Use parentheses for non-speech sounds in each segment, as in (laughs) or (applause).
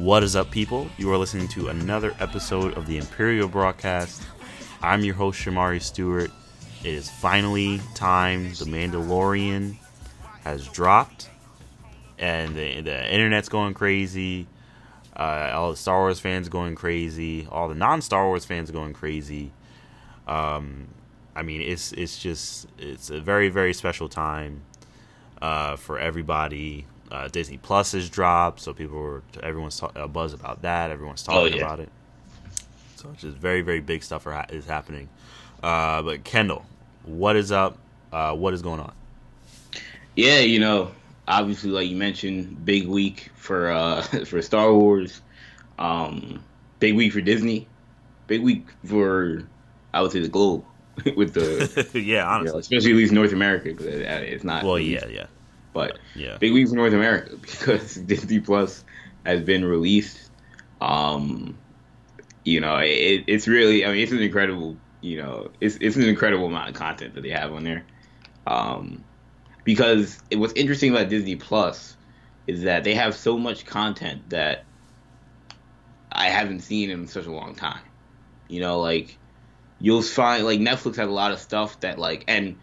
What is up, people? You are listening to another episode of the Imperial Broadcast. I'm your host, Shamari Stewart. It is finally time. The Mandalorian has dropped, and the, the internet's going crazy. Uh, all the Star Wars fans going crazy. All the non-Star Wars fans going crazy. Um, I mean, it's it's just it's a very very special time uh, for everybody. Uh, Disney Plus has dropped, so people were everyone's ta- uh, buzz about that. Everyone's talking Oh, yeah. about it. So it's just very very big stuff are ha- is happening. Uh, but Kendall, what is up? Uh, what is going on? Yeah, you know, obviously, like you mentioned, big week for uh (laughs) for Star Wars, um, big week for Disney, big week for I would say the globe (laughs) with the (laughs) yeah, you know, especially at least North America because it's not well, yeah, yeah, but yeah. big week for North America (laughs) because Disney Plus has been released. Um, you know, it, it's really, I mean, it's an incredible, you know, it's it's an incredible amount of content that they have on there. Um, because it, what's interesting about Disney Plus is that they have so much content that I haven't seen in such a long time. You know, like you'll find like Netflix has a lot of stuff that like and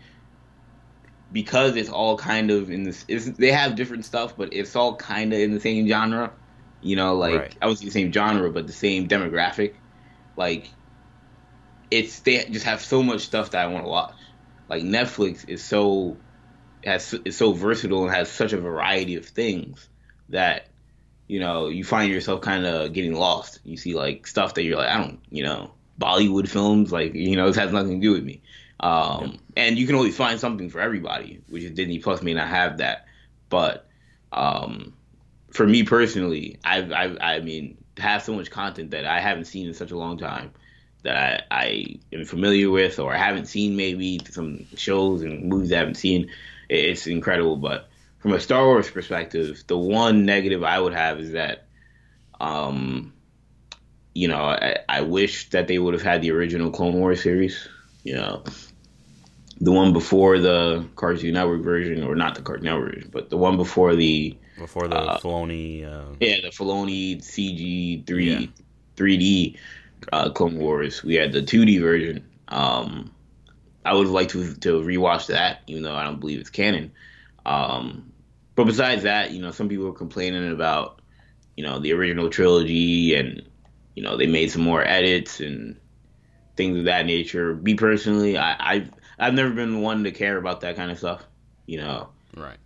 because it's all kind of in this they have different stuff but it's all kind of in the same genre you know like Right. i was say the same genre but the same demographic. Like it's they just have so much stuff that i want to watch. Like netflix is so has is so versatile and has such a variety of things that you know you find yourself kind of getting lost. You see like stuff that you're like i don't you know bollywood films like you know this has nothing to do with me um, and you can always find something for everybody, which is Disney Plus may not have that. But um, for me personally, I've, I've I mean, have so much content that I haven't seen in such a long time that I, I am familiar with or I haven't seen maybe some shows and movies I haven't seen, it's incredible. But from a Star Wars perspective, the one negative I would have is that, um, you know, I, I wish that they would have had the original Clone Wars series. You know, the one before the Cartoon Network version, or not the Cartoon Network version, but the one before the Before the Uh, Filoni, uh, yeah the Filoni CG three Yeah. 3D uh, Clone Wars, we had the 2D version. Um, I would have liked to to rewatch that, even though I don't believe it's canon. Um, but besides that, you know, some people were complaining about you know the original trilogy, and you know they made some more edits and things of that nature. Me personally, I, I've I've never been one to care about that kind of stuff. You know, right?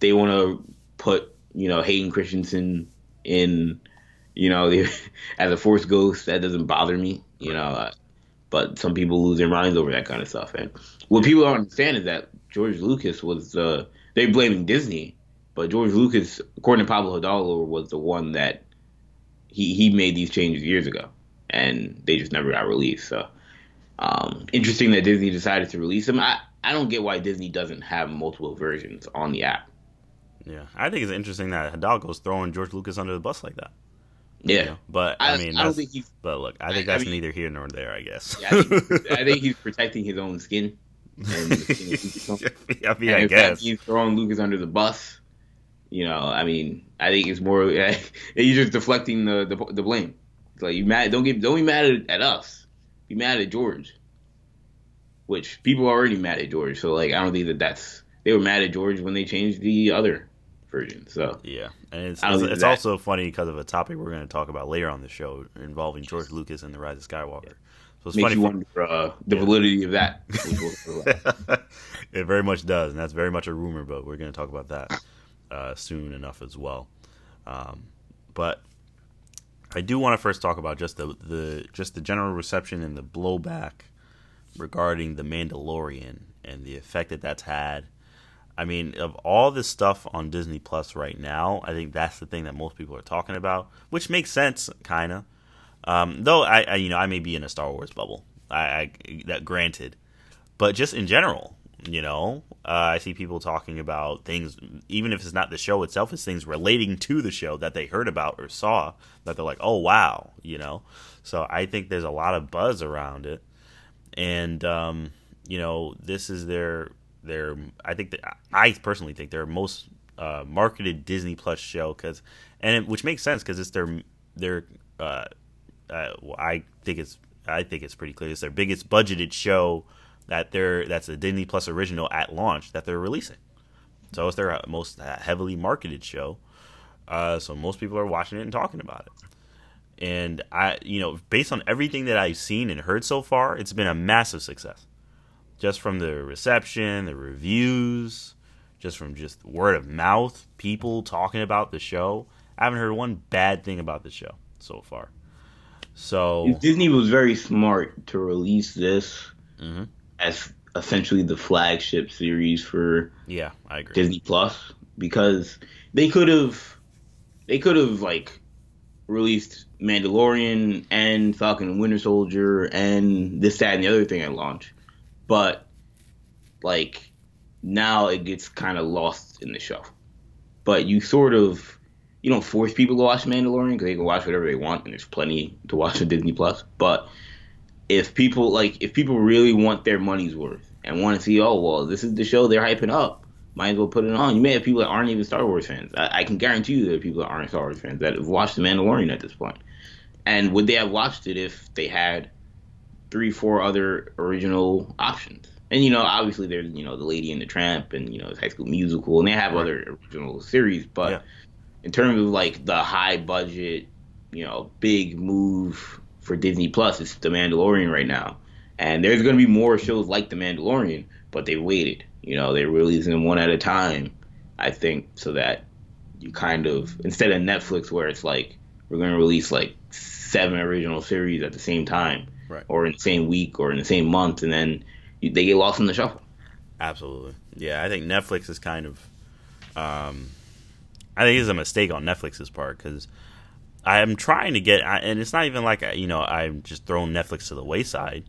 they want to put you know Hayden Christensen in you know (laughs) as a Force Ghost. That doesn't bother me. You know, uh, but some people lose their minds over that kind of stuff. And what people don't understand is that George Lucas was uh, they're blaming Disney, but George Lucas, according to Pablo Hidalgo, was the one that he he made these changes years ago, and they just never got released. So um, interesting that Disney decided to release them. I I don't get why Disney doesn't have multiple versions on the app. Yeah, I think it's interesting that Hidalgo's throwing George Lucas under the bus like that. Yeah. you know? But I, I, mean, I don't think he's. but look, I think I- that's mean- neither here nor there. I guess. Yeah, I, think, I think he's (laughs) protecting his own skin. (laughs) And the skin of Lucas. I mean, I guess. means throwing Lucas under the bus, you know, I mean, I think it's more. (laughs) he's just deflecting the, the the blame. It's like you mad? Don't get don't be mad at, at us. Be mad at George. Which people are already mad at George. So like, I don't think that that's they were mad at George when they changed the other version. So Yeah, and it's it's, it's also funny because of a topic we're going to talk about later on the show involving George Lucas and the Rise of Skywalker. So it's makes funny. you for- wonder uh, the Yeah. validity of that. (laughs) (laughs) it very much does, and that's very much a rumor, but we're going to talk about that uh, soon enough as well. Um, but I do want to first talk about just the, the just the general reception and the blowback regarding the Mandalorian and the effect that that's had. I mean, of all this stuff on Disney Plus right now, I think that's the thing that most people are talking about, which makes sense, kind of. Um, though I, I, you know, I may be in a Star Wars bubble. I, I that granted, but just in general, you know, uh, I see people talking about things, even if it's not the show itself, it's things relating to the show that they heard about or saw that they're like, oh wow, you know. So I think there's a lot of buzz around it, and um, you know, this is their their. I think that I personally think their most uh, marketed Disney Plus show because, and it, which makes sense because it's their their. Uh, uh, well, I think it's I think it's pretty clear it's their biggest budgeted show that they're that's a Disney Plus original at launch that they're releasing. So it's their most heavily marketed show. Uh, so most people are watching it and talking about it. And I, you know, based on everything that I've seen and heard so far, it's been a massive success. Just from the reception, the reviews, just from just word of mouth, people talking about the show. I haven't heard one bad thing about the show so far. So Disney was very smart to release this mm-hmm. As essentially the flagship series for yeah, I agree. Disney Plus because they could have they could have like released Mandalorian and Falcon and Winter Soldier and this that and the other thing at launch, but like now it gets kind of lost in the show. But you sort of you don't force people to watch Mandalorian because they can watch whatever they want, and there's plenty to watch on Disney Plus. But if people like, if people really want their money's worth and want to see, oh well, this is the show they're hyping up, might as well put it on. You may have people that aren't even Star Wars fans. I, I can guarantee you there are people that aren't Star Wars fans that have watched The Mandalorian at this point. And would they have watched it if they had three, four other original options? And you know, obviously there's you know the Lady and the Tramp and you know it's High School Musical, and they have other original series, but. Yeah in terms of like the high budget, you know, big move for Disney Plus, it's The Mandalorian right now. And there's going to be more shows like The Mandalorian, but they waited. You know, they're releasing them one at a time, I think, so that you kind of, instead of Netflix where it's like, we're going to release like seven original series at the same time, right. or in the same week, or in the same month, and then they get lost in the shuffle. Absolutely. Yeah, I think Netflix is kind of. Um, I think it's a mistake on Netflix's part because I'm trying to get, and it's not even like you know I'm just throwing Netflix to the wayside.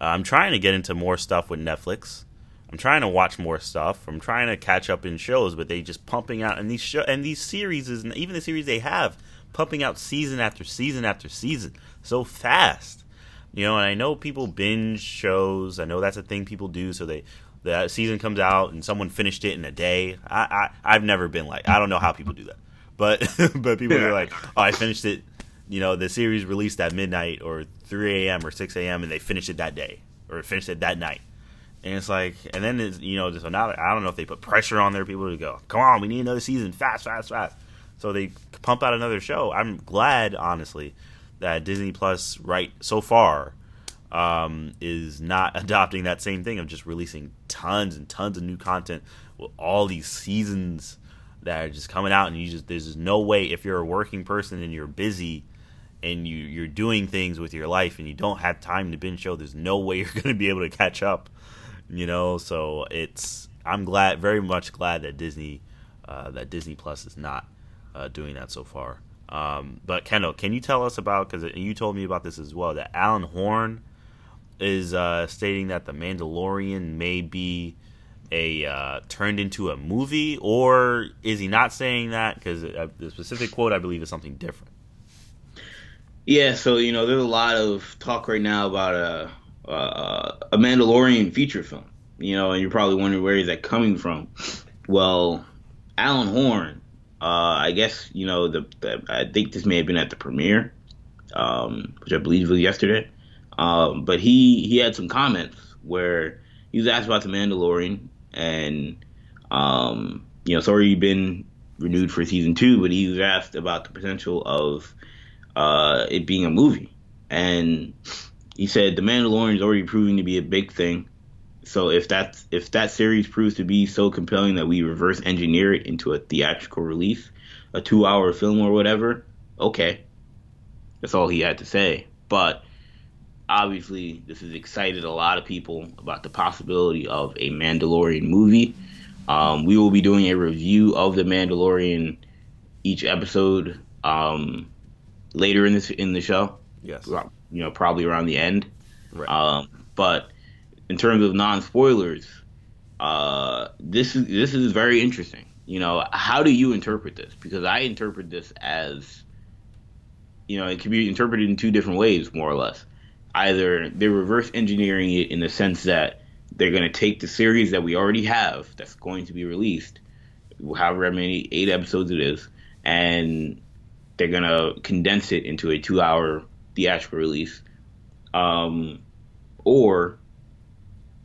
Uh, I'm trying to get into more stuff with Netflix. I'm trying to watch more stuff. I'm trying to catch up in shows, but they just pumping out and these show and these series is even the series they have pumping out season after season after season so fast. You know, and I know people binge shows. I know that's a thing people do. So they the season comes out and someone finished it in a day. I, I, I have never been like I don't know how people do that, but (laughs) but people are like, oh, I finished it. You know, the series released at midnight or 3 a.m. or 6 a.m. and they finished it that day or finished it that night. And it's like, and then it's, you know, so now I don't know if they put pressure on their people to go, come on, we need another season, fast, fast, fast. So they pump out another show. I'm glad, honestly, that Disney Plus, right so far, um, is not (laughs) adopting that same thing of just releasing tons and tons of new content with all these seasons that are just coming out, and you just there's just no way if you're a working person and you're busy and you you're doing things with your life and you don't have time to binge show, there's no (laughs) way you're going to be able to catch up. You know, so it's I'm glad, very much glad that Disney uh, that Disney Plus is not uh, doing that so far. Um, but Kendall, can you tell us about because you told me about this as well that Alan Horn is uh, stating that the Mandalorian may be a uh, turned into a movie, or is he not saying that? Because uh, the specific quote, I believe, is something different. Yeah, so you know, there's a lot of talk right now about a a, a Mandalorian feature film. You know, and you're probably wondering where is that coming from. Well, Alan Horn, uh, I guess you know the, the, I think this may have been at the premiere, um, which I believe was yesterday. Um, but he he had some comments where he was asked about the Mandalorian, and um, you know, it's already been renewed for season two, but he was asked about the potential of uh, it being a movie, and he said the Mandalorian is already proving to be a big thing. So if that if that series proves to be so compelling that we reverse engineer it into a theatrical release, a two hour film or whatever, okay. That's all he had to say. But obviously this has excited a lot of people about the possibility of a Mandalorian movie. Um, we will be doing a review of the Mandalorian each episode um, later in this in the show. Yes, you know, probably around the end. Right. Um, but in terms of non spoilers, uh, this is this is very interesting. You know, how do you interpret this? Because I interpret this as, you know, it can be interpreted in two different ways, more or less either they're reverse engineering it in the sense that they're going to take the series that we already have that's going to be released, however many eight episodes it is, and they're gonna condense it into a two-hour theatrical release. Um, or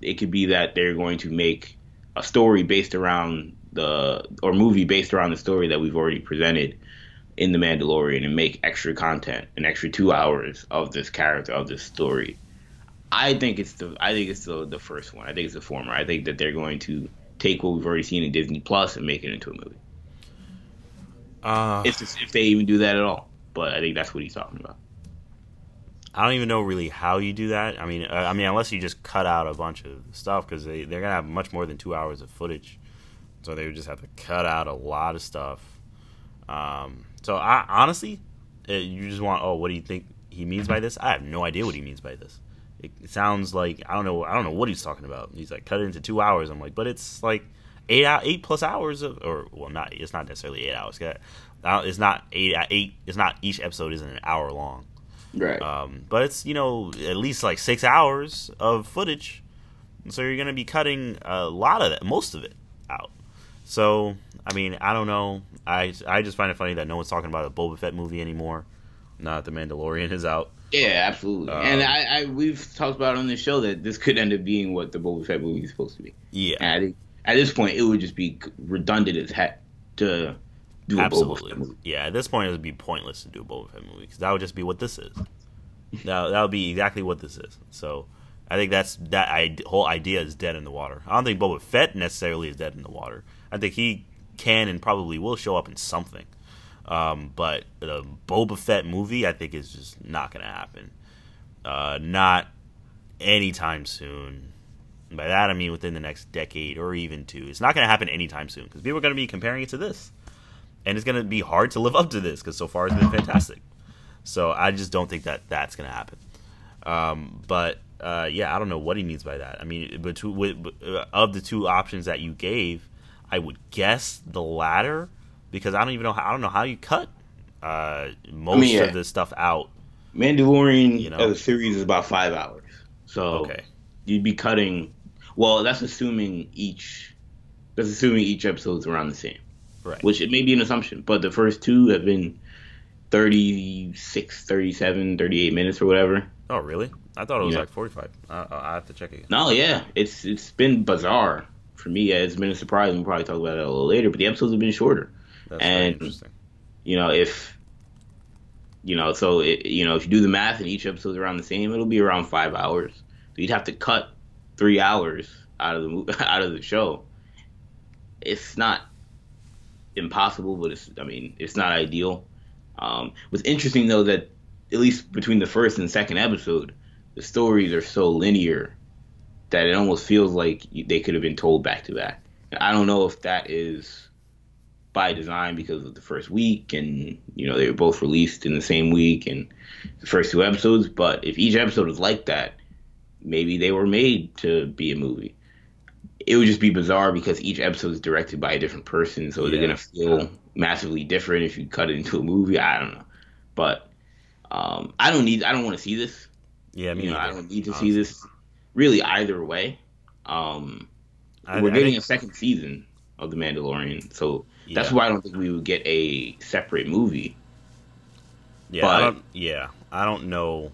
it could be that they're going to make a story based around the or movie based around the story that we've already presented in the Mandalorian and make extra content, an extra two hours of this character of this story. I think it's the I think it's the the first one. I think it's the former. I think that they're going to take what we've already seen in Disney Plus and make it into a movie. Uh, It's just, if they even do that at all. But I think that's what he's talking about. I don't even know really how you do that. I mean, uh, I mean, unless you just cut out a bunch of stuff because they they're gonna have much more than two hours of footage, so they would just have to cut out a lot of stuff. Um, so I honestly, uh, you just want oh, what do you think he means by this? I have no idea what he means by this. It, it sounds like I don't know. I don't know what he's talking about. He's like cut it into two hours. I'm like, but it's like eight out eight plus hours of or well, not it's not necessarily eight hours. uh, It's not eight eight. It's not each episode isn't an hour long. Right. Um, but it's you know at least like six hours of footage, so you're gonna be cutting a lot of that most of it out. So I mean, I don't know. I I just find it funny that no one's talking about a Boba Fett movie anymore. Now that the Mandalorian is out. yeah, absolutely. Um, and I, I we've talked about on this show that this could end up being what the Boba Fett movie is supposed to be. Yeah, And I think at this point it would just be redundant as heck to do a Boba absolutely. Fett movie. Yeah, at this point it would be pointless to do a Boba Fett movie because that would just be what this is. that that would be exactly what this is. So I think that's that I, whole idea is dead in the water. I don't think Boba Fett necessarily is dead in the water. I think he can and probably will show up in something. Um, but the Boba Fett movie, I think, is just not going to happen. Uh, not anytime soon. By that, I mean within the next decade or even two. It's not going to happen anytime soon because people are going to be comparing it to this. And it's going to be hard to live up to this because so far it's been fantastic. So I just don't think that that's going to happen. Um, but uh, yeah, I don't know what he means by that. I mean, to, with, uh, of the two options that you gave, I would guess the latter because I don't even know how, I don't know how you cut uh, most yeah. of this stuff out. Mandalorian You know? as a series is about five hours. So Okay. you'd be cutting well, that's assuming each that's assuming each episode's around the same. Right. Which it may be an assumption, but the first two have been 36, 37, 38 minutes or whatever. Oh, really? I thought it was Yeah. like 45. I, I have to check again. No, yeah, it's it's been bizarre for me. It's been a surprise. We'll probably talk about it a little later, but the episodes have been shorter. That's and- interesting. You know, if you know, so it, you know, if you do the math and each episode's around the same, it'll be around five hours. So you'd have to cut three hours out of the (laughs) out of the show. It's not impossible, but it's I mean, it's not ideal. Um, what's interesting though that at least between the first and second episode, the stories are so linear that it almost feels like they could have been told back to back. I don't know if that is by design because of the first week and you know they were both released in the same week and the first two episodes but if each episode is like that maybe they were made to be a movie. It would just be bizarre because each episode is directed by a different person so they're gonna feel massively different if you cut it into a movie. I don't know. But um, i don't need i don't want to see this. Yeah, me you know i don't need to honestly. see this really either way um, I- we're I getting think- a second season of the mandalorian so that's why I don't think we would get a separate movie. Yeah, I don't. Yeah, I don't know.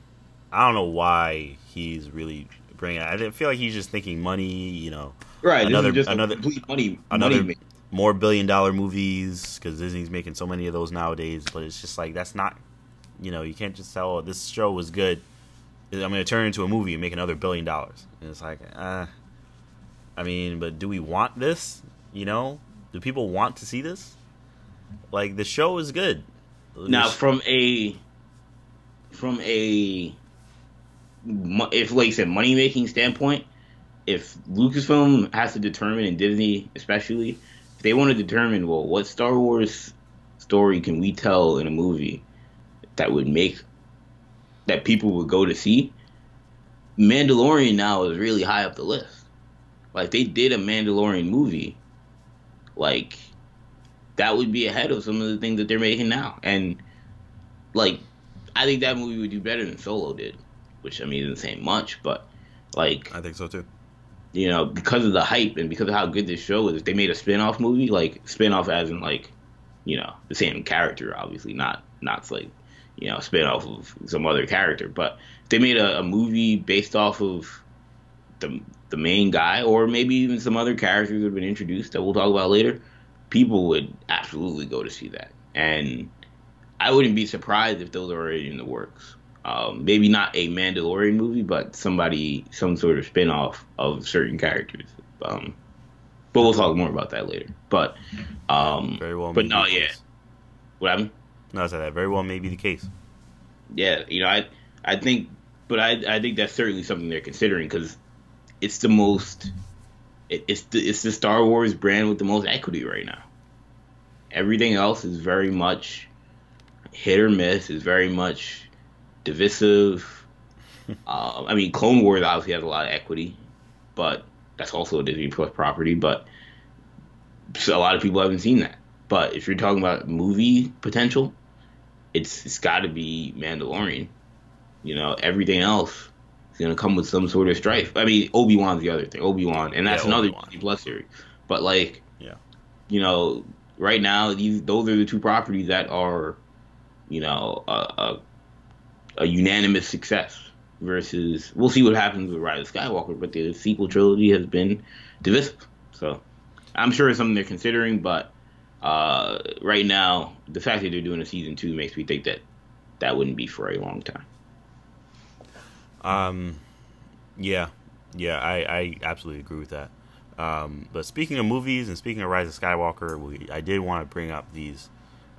I don't know why he's really bringing. I feel like he's just thinking money. You know, Right. Another- just another- complete money. another money more billion dollar movies because Disney's making so many of those nowadays. But it's just like that's not. You know, you can't just tell oh, this show was good. I'm going to turn into a movie and make another billion dollars. And it's like, uh, I mean, but do we want this? You know, do people want to see this? Like the show is good. now from a from a if like you said money making standpoint, if Lucasfilm has to determine and Disney especially, if they want to determine well what Star Wars story can we tell in a movie that would make that people would go to see, Mandalorian now is really high up the list. Like they did a Mandalorian movie, like that would be ahead of some of the things that they're making now. And like I think that movie would do better than Solo did, which I mean isn't saying much, but like I think so too. you know, because of the hype and because of how good this show is, if they made a spin-off movie, like spin-off as in like, you know, the same character, obviously, not not like, you know, spin-off of some other character, but if they made a, a movie based off of the the main guy, or maybe even some other characters that have been introduced that we'll talk about later, people would absolutely go to see that. And I wouldn't be surprised if those are already in the works. Um, maybe not a Mandalorian movie, but somebody, some sort of spin off of certain characters. Um, but we'll talk more about that later. But um, very well. But no, yeah. What happened? No, I said that very well may be the case. Yeah, you know, I I think, but I I think that's certainly something they're considering because it's the most, it, it's the it's the Star Wars brand with the most equity right now. Everything else is very much hit or miss. Is very much divisive. uh, (laughs) I mean, Clone Wars obviously has a lot of equity, but that's also a Disney Plus property. But a lot of people haven't seen that. But if you're talking about movie potential, it's it's got to be Mandalorian. You know, everything else is gonna come with some sort of strife. I mean, Obi Wan's the other thing, Obi Wan, and that's yeah, another Disney Plus series. But like, yeah, you know, right now these those are the two properties that are, you know, a, a, a unanimous success. Versus, we'll see what happens with Rise of Skywalker, but the sequel trilogy has been divisive. So, I'm sure it's something they're considering, but uh, right now, the fact that they're doing a season two makes me think that that wouldn't be for a long time. Um, yeah, yeah, I, I absolutely agree with that. Um, but speaking of movies and speaking of Rise of Skywalker, we, I did want to bring up these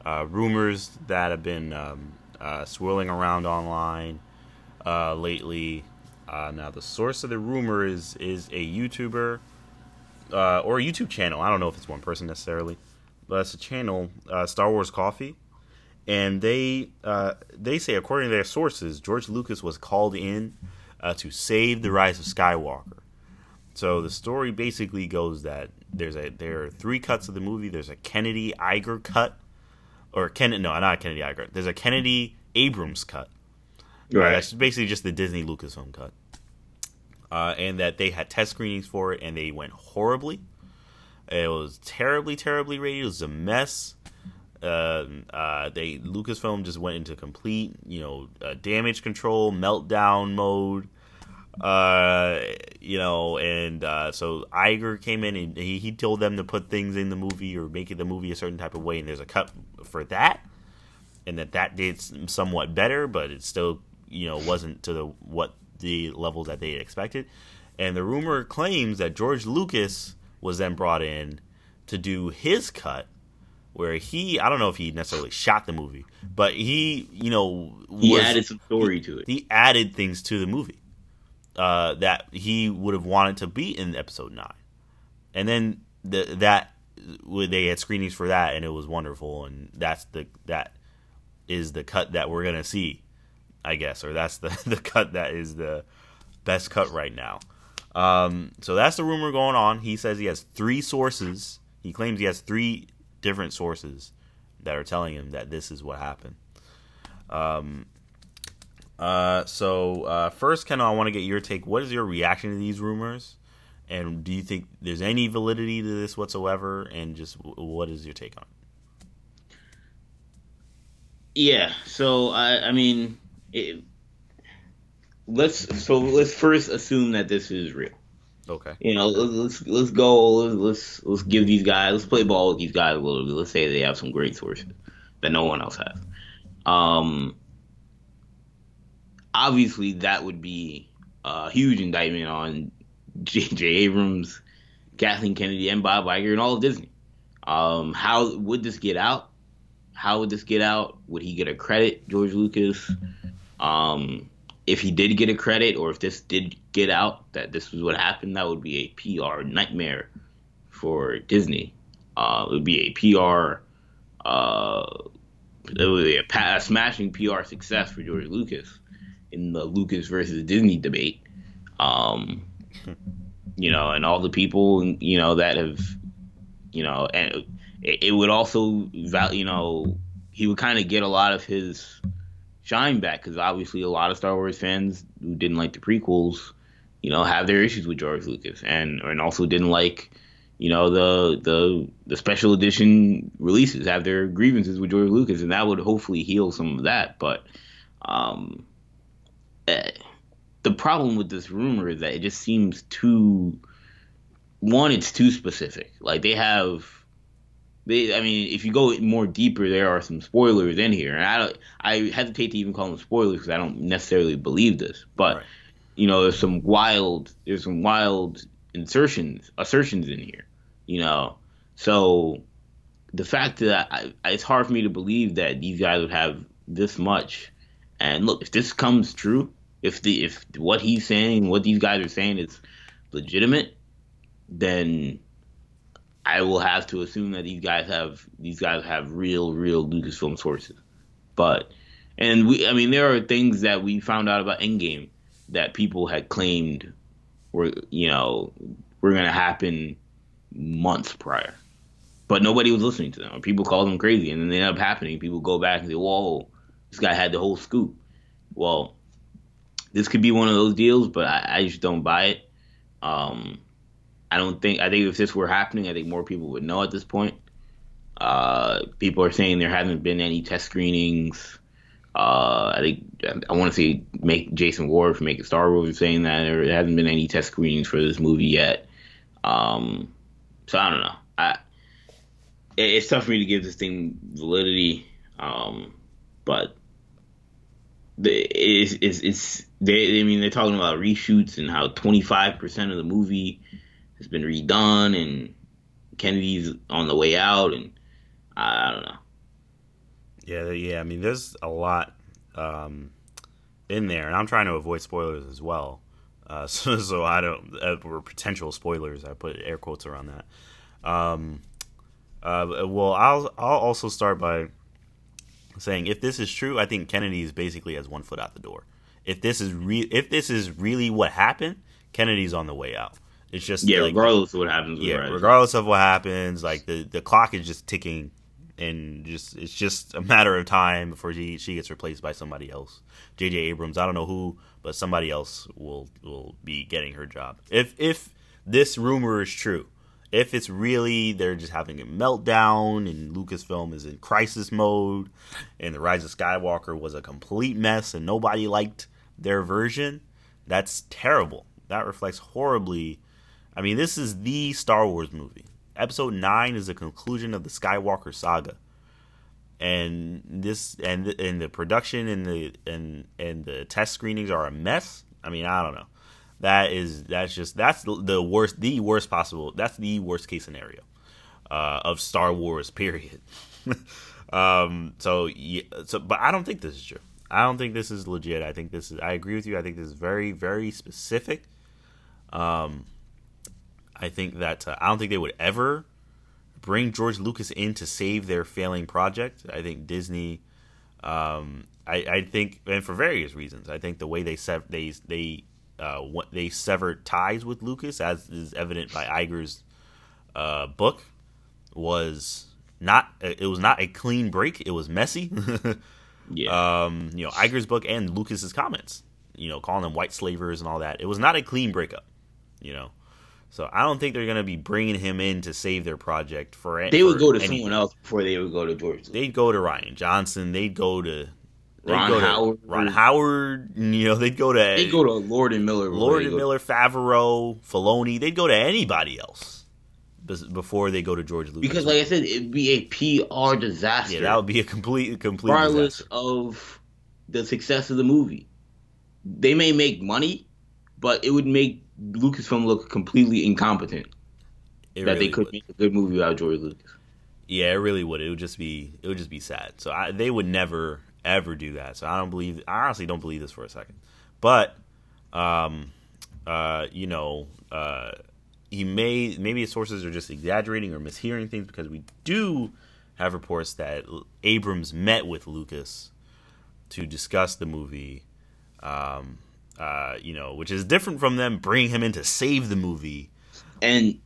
uh, rumors that have been um, uh, swirling around online uh, lately. Uh, now, the source of the rumor is is a YouTuber uh, or a YouTube channel. I don't know if it's one person necessarily, but it's a channel, uh, Star Wars Coffee, and they uh, they say according to their sources, George Lucas was called in uh, to save the rise of Skywalker. So the story basically goes that there's a there are three cuts of the movie. There's a Kennedy Iger cut, or Kennedy no not Kennedy Iger. There's a Kennedy Abrams cut. Right. That's basically just the Disney Lucasfilm cut. Uh, and that they had test screenings for it and they went horribly. It was terribly, terribly rated. It was a mess. Uh, uh, they Lucasfilm just went into complete, you know, uh, damage control, meltdown mode. Uh, you know, and uh, so Iger came in and he, he told them to put things in the movie or make the movie a certain type of way, and there's a cut for that, and that that did somewhat better, but it still, you know, wasn't to the what the level that they expected. And the rumor claims that George Lucas was then brought in to do his cut where he I don't know if he necessarily shot the movie, but he you know he added some story to it. He added things to the movie uh, that he would have wanted to be in episode nine, and then the, that they had screenings for that, and it was wonderful, and that's the that is the cut that we're gonna see, I guess, or that's the (laughs) the cut that is the best cut right now. Um, so that's the rumor going on. He says he has three sources. He claims he has three different sources that are telling him that this is what happened. Um, uh, so uh, first, Kendall, I want to get your take. What is your reaction to these rumors? And do you think there's any validity to this whatsoever? And just what is your take on it? Yeah. So I, I mean, it, let's so let's first assume that this is real. Okay. You know, let's let's go. Let's let's give these guys. Let's play ball with these guys a little bit. Let's say they have some great sources that no one else has. Um, obviously, that would be a huge indictment on J.J. Abrams, Kathleen Kennedy, and Bob Iger, and all of Disney. Um, how would this get out? How would this get out? Would he get a credit, George Lucas? Um, if he did get a credit or if this did get out that this was what happened, that would be a PR nightmare for Disney. Uh, it would be a PR, uh, it would be a, a smashing PR success for George Lucas in the Lucas versus Disney debate. Um, (laughs) you know, and all the people, you know, that have, you know, and it, it would also, you know, he would kind of get a lot of his shine back because obviously a lot of Star Wars fans who didn't like the prequels you know, have their issues with George Lucas, and and also didn't like, you know, the the the special edition releases, have their grievances with George Lucas, and that would hopefully heal some of that. But um, eh, the problem with this rumor is that it just seems too. One, it's too specific. Like they have they, I mean, if you go more deeper, there are some spoilers in here, and I don't, I hesitate to even call them spoilers because I don't necessarily believe this. But right. you know, there's some wild, there's some wild insertions, assertions in here. You know, so the fact that I, it's hard for me to believe that these guys would have this much. And look, if this comes true, if the if what he's saying, what these guys are saying is legitimate, then I will have to assume that these guys have these guys have real, real Lucasfilm sources. But and we, I mean, there are things that we found out about Endgame that people had claimed were, you know, were going to happen months prior, but nobody was listening to them, people called them crazy, and then they end up happening. People go back and say, "Whoa, this guy had the whole scoop." Well, this could be one of those deals, but I, I just don't buy it. Um, I don't think I think if this were happening, I think more people would know at this point. Uh, people are saying there hasn't been any test screenings. Uh, I think I want to say make Jason Ward from Making Star Wars saying that there hasn't been any test screenings for this movie yet. Um, so I don't know. I it, it's tough for me to give this thing validity. Um, but the, it's, it's, it's they I mean they're talking about reshoots and how 25% of the movie has been redone and Kennedy's on the way out and I, I don't know. Yeah, yeah. I mean, there's a lot um, in there, and I'm trying to avoid spoilers as well. Uh, (laughs) so, so I don't uh, or potential spoilers. I put air quotes around that. Um, uh, well, I'll I'll also start by saying if this is true, I think Kennedy is basically has one foot out the door. If this is re- if this is really what happened, Kennedy's on the way out. It's just yeah, like, regardless of what happens. Yeah, regardless of what happens, like the the clock is just ticking, and just it's just a matter of time before she she gets replaced by somebody else. J.J. Abrams, I don't know who, but somebody else will will be getting her job. If if this rumor is true, if it's really they're just having a meltdown and Lucasfilm is in crisis mode, and the Rise of Skywalker was a complete mess and nobody liked their version, that's terrible. That reflects horribly I mean, this is the Star Wars movie. Episode nine is the conclusion of the Skywalker saga, and this and and the production and the and and the test screenings are a mess. I mean, I don't know. That is that's just that's the worst, the worst possible. That's the worst case scenario uh, of Star Wars. (laughs) Period. um. So yeah. So, but I don't think this is true. I don't think this is legit. I think this is. I agree with you. I think this is very, very specific. Um, I think that uh, I don't think they would ever bring George Lucas in to save their failing project. I think Disney. Um, I, I think, and for various reasons, I think the way they sev- they they uh, what they severed ties with Lucas, as is evident by Iger's uh, book, was not it was not a clean break. It was messy. (laughs) yeah. Um, you know, Iger's book and Lucas's comments, you know, calling them white slavers and all that. It was not a clean breakup. You know, so I don't think they're going to be bringing him in to save their project for any. They would go to anything. someone else before they would go to George. They'd go to Rian Johnson. They'd go to they'd Ron go Howard. Ron Howard. You know, they'd go to they'd go to Lord and Miller. Lord and Miller, Favreau, Filoni. They'd go to anybody else before they go to George Lucas. Because, like I said, it'd be a PR disaster. Yeah, that would be a complete, complete. Regardless disaster. of the success of the movie, they may make money, but it would make Lucasfilm look completely incompetent. It that really they could would. make a good movie without George Lucas. Yeah, it really would. It would just be it would just be sad. So I, they would never ever do that. So I don't believe. I honestly don't believe this for a second. But, um, uh, you know, uh, he may maybe his sources are just exaggerating or mishearing things because we do have reports that Abrams met with Lucas to discuss the movie. Um, uh, you know, which is different from them bringing him in to save the movie. And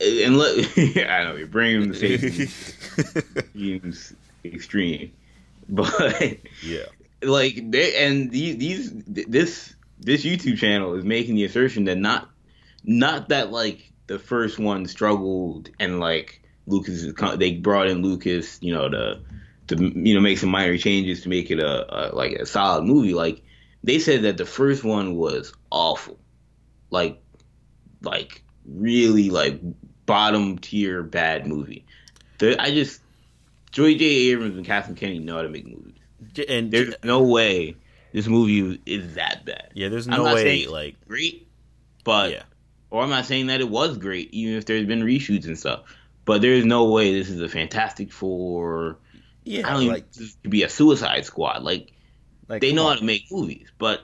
and look, (laughs) I don't know you bring him to save (laughs) seems extreme, (laughs) but yeah, like they and these these this this YouTube channel is making the assertion that not not that like the first one struggled and like Lucas they brought in Lucas, you know, to to you know make some minor changes to make it a, a like a solid movie. Like they said that the first one was awful, like like really like bottom tier bad movie. The, I just J.J. Abrams and Kathleen Kennedy know how to make movies, and there's no way this movie is that bad. Yeah, there's no way like great, but yeah. or I'm not saying that it was great, even if there's been reshoots and stuff. But there is no way this is a Fantastic Four. Yeah, I don't like, even to be a Suicide Squad. Like, like they know on. how to make movies, but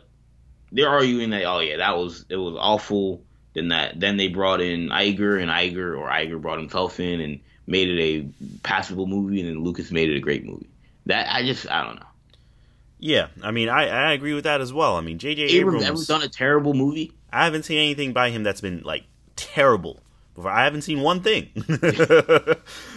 they're arguing that oh yeah, that was it was awful. Then that then they brought in Iger and Iger or Iger brought himself in and made it a passable movie, and then Lucas made it a great movie. That I just I don't know. Yeah, I mean, I, I agree with that as well. I mean, J.J. Abrams, Abrams ever done a terrible movie? I haven't seen anything by him that's been like terrible before. I haven't seen one thing (laughs) (laughs)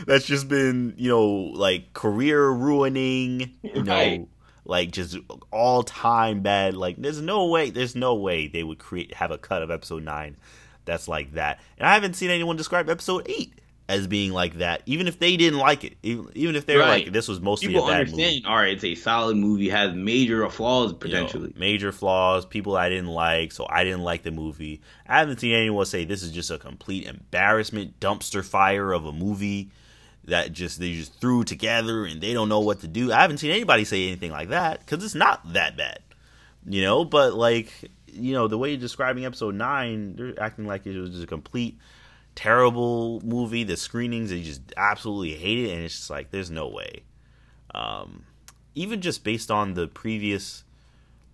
that's just been you know like career ruining. You right. Like just all time bad. Like, there's no way. There's no way they would create have a cut of episode nine that's like that. And I haven't seen anyone describe episode eight as being like that, even if they didn't like it, even, even if they were right. like, this was mostly people a bad understand. Movie. All right, it's a solid movie, has major flaws potentially, you know, major flaws, people I didn't like, so I didn't like the movie. I haven't seen anyone say this is just a complete embarrassment, dumpster fire of a movie that just they just threw together and they don't know what to do. I haven't seen anybody say anything like that because it's not that bad, you know. But like, you know, the way you're describing episode nine, they're acting like it was just a complete terrible movie. The screenings, they just absolutely hate it, and it's just like there's no way. Um, even just based on the previous,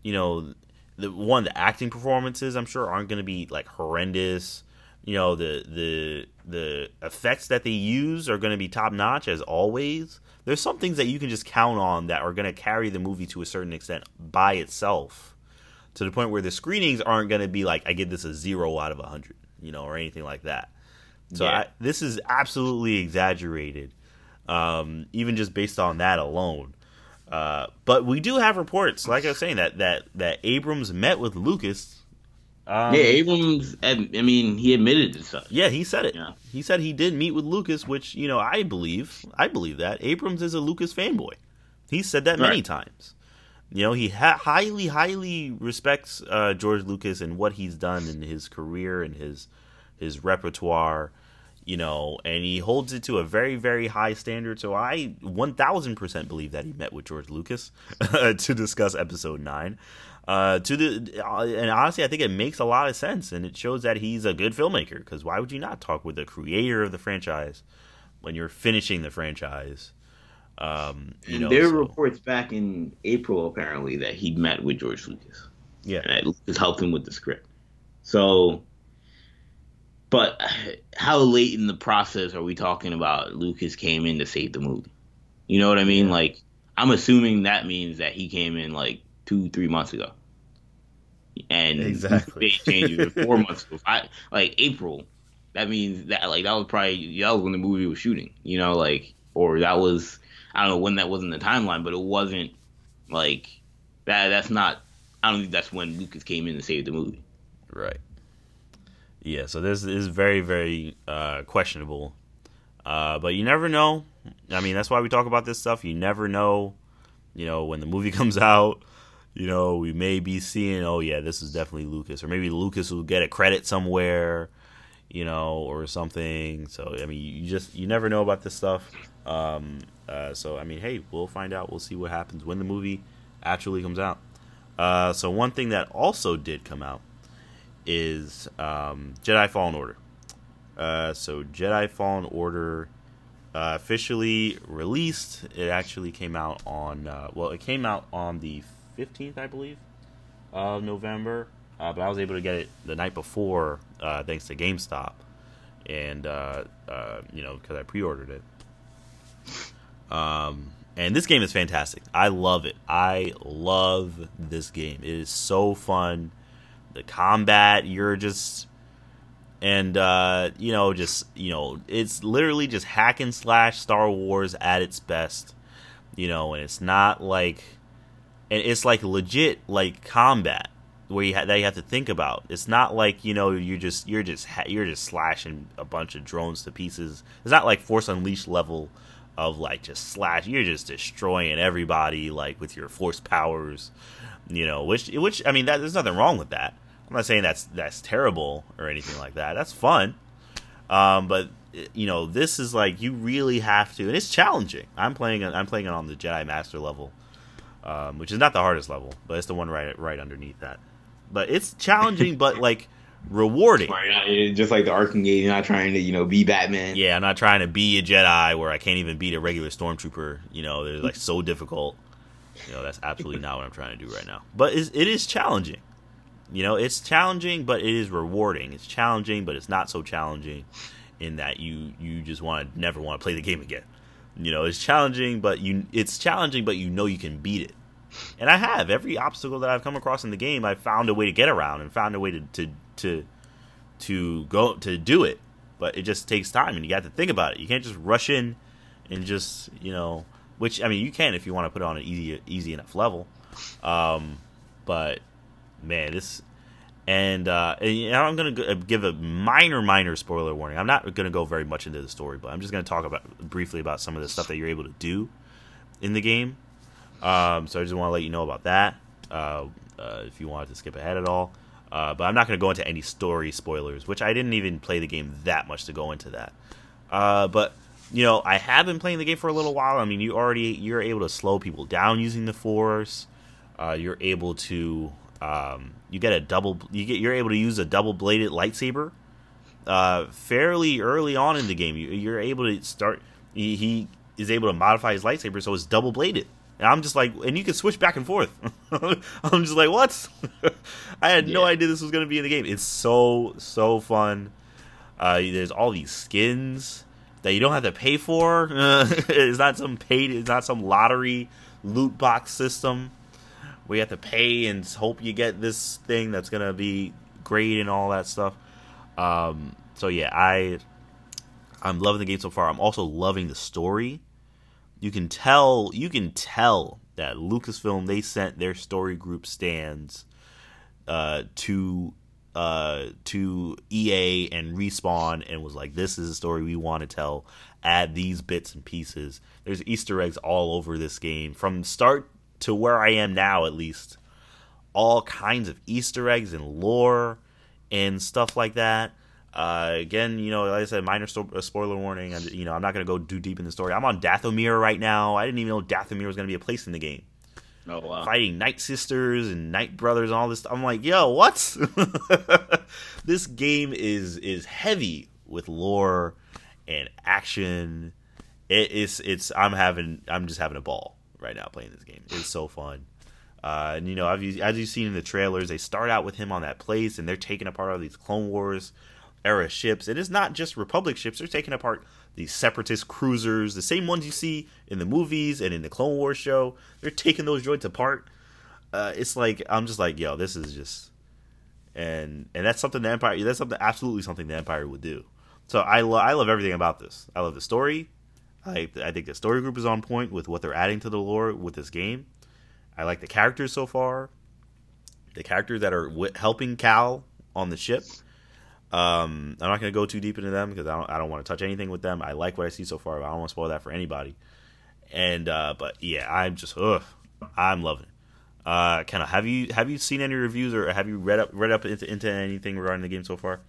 you know, the one the acting performances, I'm sure aren't going to be like horrendous. You know, the the the effects that they use are going to be top notch as always. There's some things that you can just count on that are going to carry the movie to a certain extent by itself, to the point where the screenings aren't going to be like I give this a zero out of a hundred, you know, or anything like that. So yeah. I, this is absolutely exaggerated, um, even just based on that alone. Uh, but we do have reports, like I was saying, that that that Abrams met with Lucas. Um, yeah, Abrams. I mean, he admitted to stuff. Yeah, he said it. Yeah. He said he did meet with Lucas, which you know I believe. I believe that Abrams is a Lucas fanboy. He said that many right. times. You know, he ha- highly, highly respects uh, George Lucas and what he's done in his career and his his repertoire you know, and he holds it to a very, very high standard. So I 1000% believe that he met with George Lucas (laughs) to discuss episode 9. Uh, to the uh, and honestly, I think it makes a lot of sense, and it shows that he's a good filmmaker. Because why would you not talk with the creator of the franchise when you're finishing the franchise? Um, you know, there so. were reports back in April apparently that he met with George Lucas. Yeah, and that Lucas helped him with the script. So but how late in the process are we talking about Lucas came in to save the movie? You know what I mean? Like, I'm assuming that means that he came in like two, three months ago. And exactly changes four months ago. I, like April, that means that like that was probably that was when the movie was shooting. You know, like or that was I don't know when that was in the timeline, but it wasn't like that. That's not. I don't think that's when Lucas came in to save the movie. Right. Yeah, so this is very, very uh, questionable. Uh, but you never know. I mean, that's why we talk about this stuff. You never know. You know, when the movie (laughs) comes out, you know, we may be seeing, oh, yeah, this is definitely Lucas. Or maybe Lucas will get a credit somewhere, you know, or something. So, I mean, you just, you never know about this stuff. Um, uh, so, I mean, hey, we'll find out. We'll see what happens when the movie actually comes out. Uh, so, one thing that also did come out is um, Jedi Fallen Order. Uh, so Jedi Fallen Order uh, officially released. It actually came out on uh, well, it came out on the fifteenth, I believe, of November. Uh, but I was able to get it the night before, uh, thanks to GameStop, and uh, you know because I pre-ordered it. Um, and this game is fantastic. I love it. I love this game. It is so fun the combat you're just and uh, you know just you know it's literally just hack and slash star wars at its best you know and it's not like and it's like legit like combat where you ha- that you have to think about. It's not like you know you're just you're just ha- you're just slashing a bunch of drones to pieces. It's not like Force Unleashed level of like just slash. You're just destroying everybody like with your force powers. You know, which which I mean, that, there's nothing wrong with that. I'm not saying that's that's terrible or anything like that. That's fun. Um, but you know, this is like you really have to, and it's challenging. I'm playing I'm playing it on the Jedi Master level, um, which is not the hardest level, but it's the one right right underneath that. But it's challenging, but like rewarding. Just like the Arkham you're not trying to you know be Batman. Yeah, I'm not trying to be a Jedi where I can't even beat a regular stormtrooper. You know, they're like so difficult. You know, that's absolutely not what I'm trying to do right now. But it is challenging. You know, it's challenging, but it is rewarding. It's challenging, but it's not so challenging in that you you just want to never want to play the game again. You know, it's challenging, but you it's challenging, but you know you can beat it. And I have every obstacle that I've come across in the game. I found a way to get around and found a way to to to to go to do it. But it just takes time, and you got to think about it. You can't just rush in and just you know, which I mean, you can if you want to put it on an easy easy enough level. Um, but man, this and, uh, and I'm going to give a minor, minor spoiler warning. I'm not going to go very much into the story, but I'm just going to talk about briefly about some of the stuff that you're able to do in the game. Um, so I just want to let you know about that. Uh, uh, if you wanted to skip ahead at all, uh, but I'm not going to go into any story spoilers, which I didn't even play the game that much to go into that. Uh, but you know, I have been playing the game for a little while. I mean, you already you're able to slow people down using the Force. Uh, you're able to um, you get a double. You get you're able to use a double bladed lightsaber. Uh, fairly early on in the game, you, are able to start. He, he, is able to modify his lightsaber so it's double bladed. And I'm just like, and you can switch back and forth. (laughs) I'm just like, what? (laughs) I had yeah. no idea this was going to be in the game. It's so so fun. Uh, there's all these skins that you don't have to pay for. (laughs) it's not some paid. It's not some lottery loot box system you have to pay and hope you get this thing that's gonna be great and all that stuff. Um, so yeah, I I'm loving the game so far. I'm also loving the story. You can tell you can tell that Lucasfilm they sent their story group stands uh, to uh, to EA and Respawn and was like, "This is a story we want to tell. Add these bits and pieces." There's Easter eggs all over this game from start to where I am now, at least, all kinds of Easter eggs and lore and stuff like that. Uh, again, you know, like I said, minor sto- uh, spoiler warning. And you know, I'm not gonna go too deep in the story. I'm on Dathomir right now. I didn't even know Dathomir was gonna be a place in the game. Oh wow! Fighting Night Sisters and Night Brothers and all this. Stuff. I'm like, yo, what? (laughs) this game is is heavy with lore and action. It is. It's. I'm having. I'm just having a ball right now playing this game. It's so fun. Uh, and you know, as you've seen in the trailers, they start out with him on that place, and they're taking apart all these Clone Wars era ships. And it's not just Republic ships; they're taking apart these Separatist cruisers, the same ones you see in the movies and in the Clone Wars show. They're taking those joints apart. Uh, it's like I'm just like, yo, this is just, and and that's something the Empire. That's something absolutely something the Empire would do. So I I love everything about this. I love the story. I I think the story group is on point with what they're adding to the lore with this game. I like the characters so far. The characters that are w- helping Cal on the ship. Um, I'm not going to go too deep into them because I don't I don't want to touch anything with them. I like what I see so far. But I don't want to spoil that for anybody. And uh, but yeah, I'm just ugh, I'm loving it. Uh, kind of have you have you seen any reviews or have you read up read up into, into anything regarding the game so far?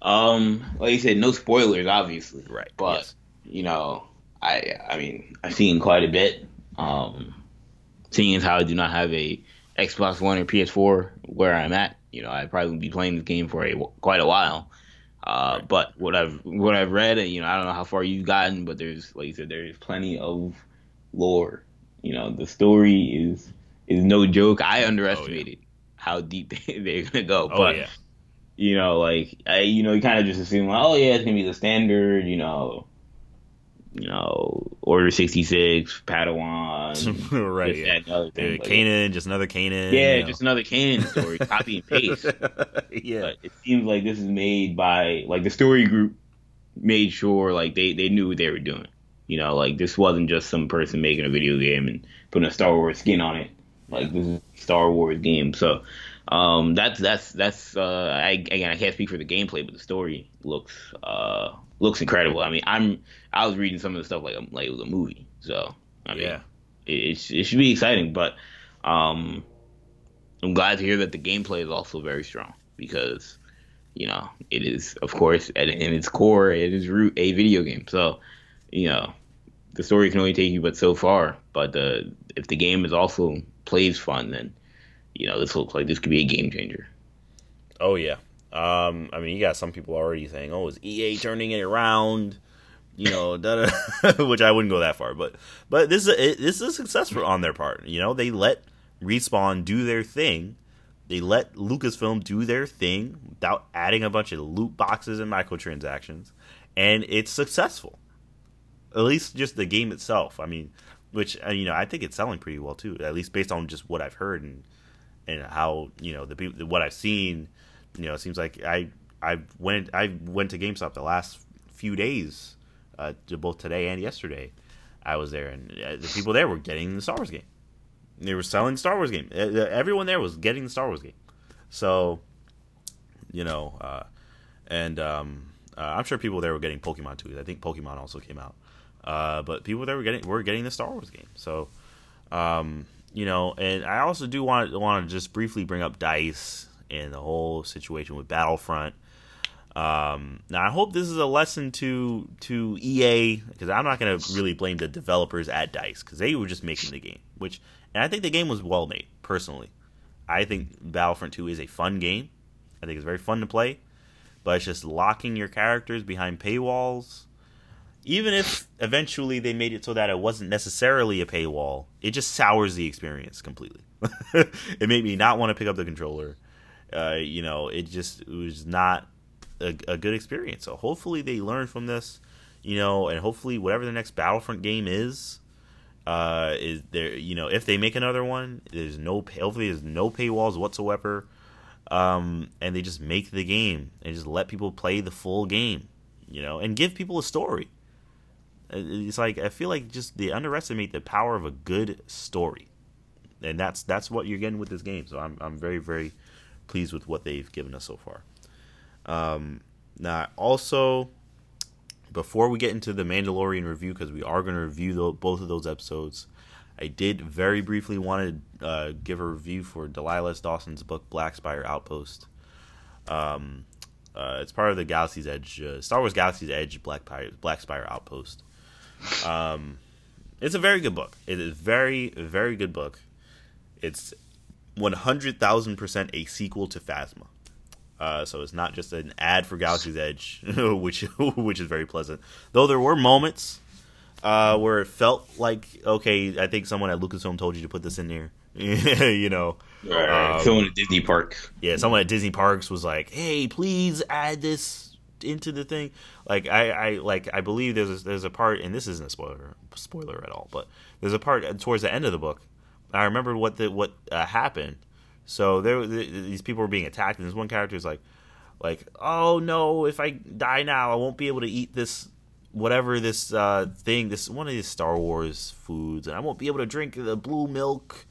Um, like you said, no spoilers, obviously. Right. But yes you know, I I mean I've seen quite a bit. Um, seeing as how I do not have a Xbox One or PS4 where I'm at, you know, I probably would be playing this game for a quite a while. Uh, right. But what I've what I've read, and you know, I don't know how far you've gotten, but there's like you said, there's plenty of lore. You know, the story is is no joke. I underestimated oh, yeah. how deep (laughs) they, are gonna go. Oh but, yeah. You know, like I, you know, you kind of just assume like, oh yeah, it's gonna be the standard. You know, you know, Order 66, Padawan, (laughs) right? Yeah. That, thing, Kanan, just another Kanan. Yeah, you know. just another Kanan story, (laughs) copy and paste. (laughs) yeah, but it seems like this is made by like the story group made sure like they they knew what they were doing. You know, like this wasn't just some person making a video game and putting a Star Wars skin on it. Like this is a Star Wars game, so Um, that's that's that's uh, I again I can't speak for the gameplay, but the story looks uh looks incredible. I mean, I'm I was reading some of the stuff like like it was a movie, so I mean, Yeah. it, it, it should be exciting. But um, I'm glad to hear that the gameplay is also very strong because you know it is of course at in its core it is root a video game. So you know the story can only take you but so far. But the if the game is also plays fun, then you know this looks like this could be a game changer. Oh yeah. Um, I mean, you got some people already saying, "Oh, is EA turning it around?" You know, (laughs) which I wouldn't go that far, but but this is a, this is a success for, on their part. You know, they let Respawn do their thing. They let Lucasfilm do their thing without adding a bunch of loot boxes and microtransactions, and it's successful. At least just the game itself. I mean, which uh, you know, I think it's selling pretty well too. At least based on just what I've heard and and how you know the people what I've seen. You know, it seems like I I went I went to GameStop the last few days, uh, both today and yesterday. I was there, and uh, the people there were getting the Star Wars game. They were selling Star Wars game. Uh, Everyone there was getting the Star Wars game. So, you know, uh, and um, uh, I'm sure people there were getting Pokemon too. I think Pokemon also came out, uh, but people there were getting were getting the Star Wars game. So, um, you know, and I also do want want to just briefly bring up Dice and the whole situation with Battlefront. Um, now, I hope this is a lesson to to EA because I'm not going to really blame the developers at Dice because they were just making the game. Which, and I think the game was well made. Personally, I think Battlefront 2 is a fun game. I think it's very fun to play, but it's just locking your characters behind paywalls. Even if eventually they made it so that it wasn't necessarily a paywall, it just sours the experience completely. (laughs) it made me not want to pick up the controller. Uh, you know, it just it was not a, a good experience. So hopefully they learn from this, you know, and hopefully whatever the next Battlefront game is, uh, is there. You know, if they make another one, there's no pay, hopefully there's no paywalls whatsoever, um, and they just make the game and just let people play the full game, you know, and give people a story. Uh, It's like I feel like just they underestimate the power of a good story, and that's that's what you're getting with this game. So I'm I'm very very pleased with what they've given us so far. Um, now, also, before we get into the Mandalorian review, because we are going to review tho- both of those episodes, I did very briefly want to uh, give a review for Delilah S. Dawson's book, Black Spire Outpost. Um, uh, it's part of the Galaxy's Edge, uh, Star Wars Galaxy's Edge, Black, Pire, Black Spire Outpost. Um, it's a very good book. It is very, very good book. It's 100,000% a sequel to Phasma. Uh, so it's not just an ad for Galaxy's Edge, (laughs) which (laughs) which is very pleasant. Though there were moments uh, where it felt like, okay, I think someone at Lucasfilm told you to put this in there. (laughs) you know, Um, Someone at Disney parks. yeah, someone at Disney Parks was like, "Hey, please add this into the thing." Like I, I like I believe there's a, there's a part, and this isn't a spoiler spoiler at all, but there's a part towards the end of the book. I remember what the what uh, happened. So there, th these people were being attacked, and this one character is like, like, "Oh no, if I die now, I won't be able to eat this." Whatever this uh, thing, this one of these Star Wars foods, and I won't be able to drink the blue milk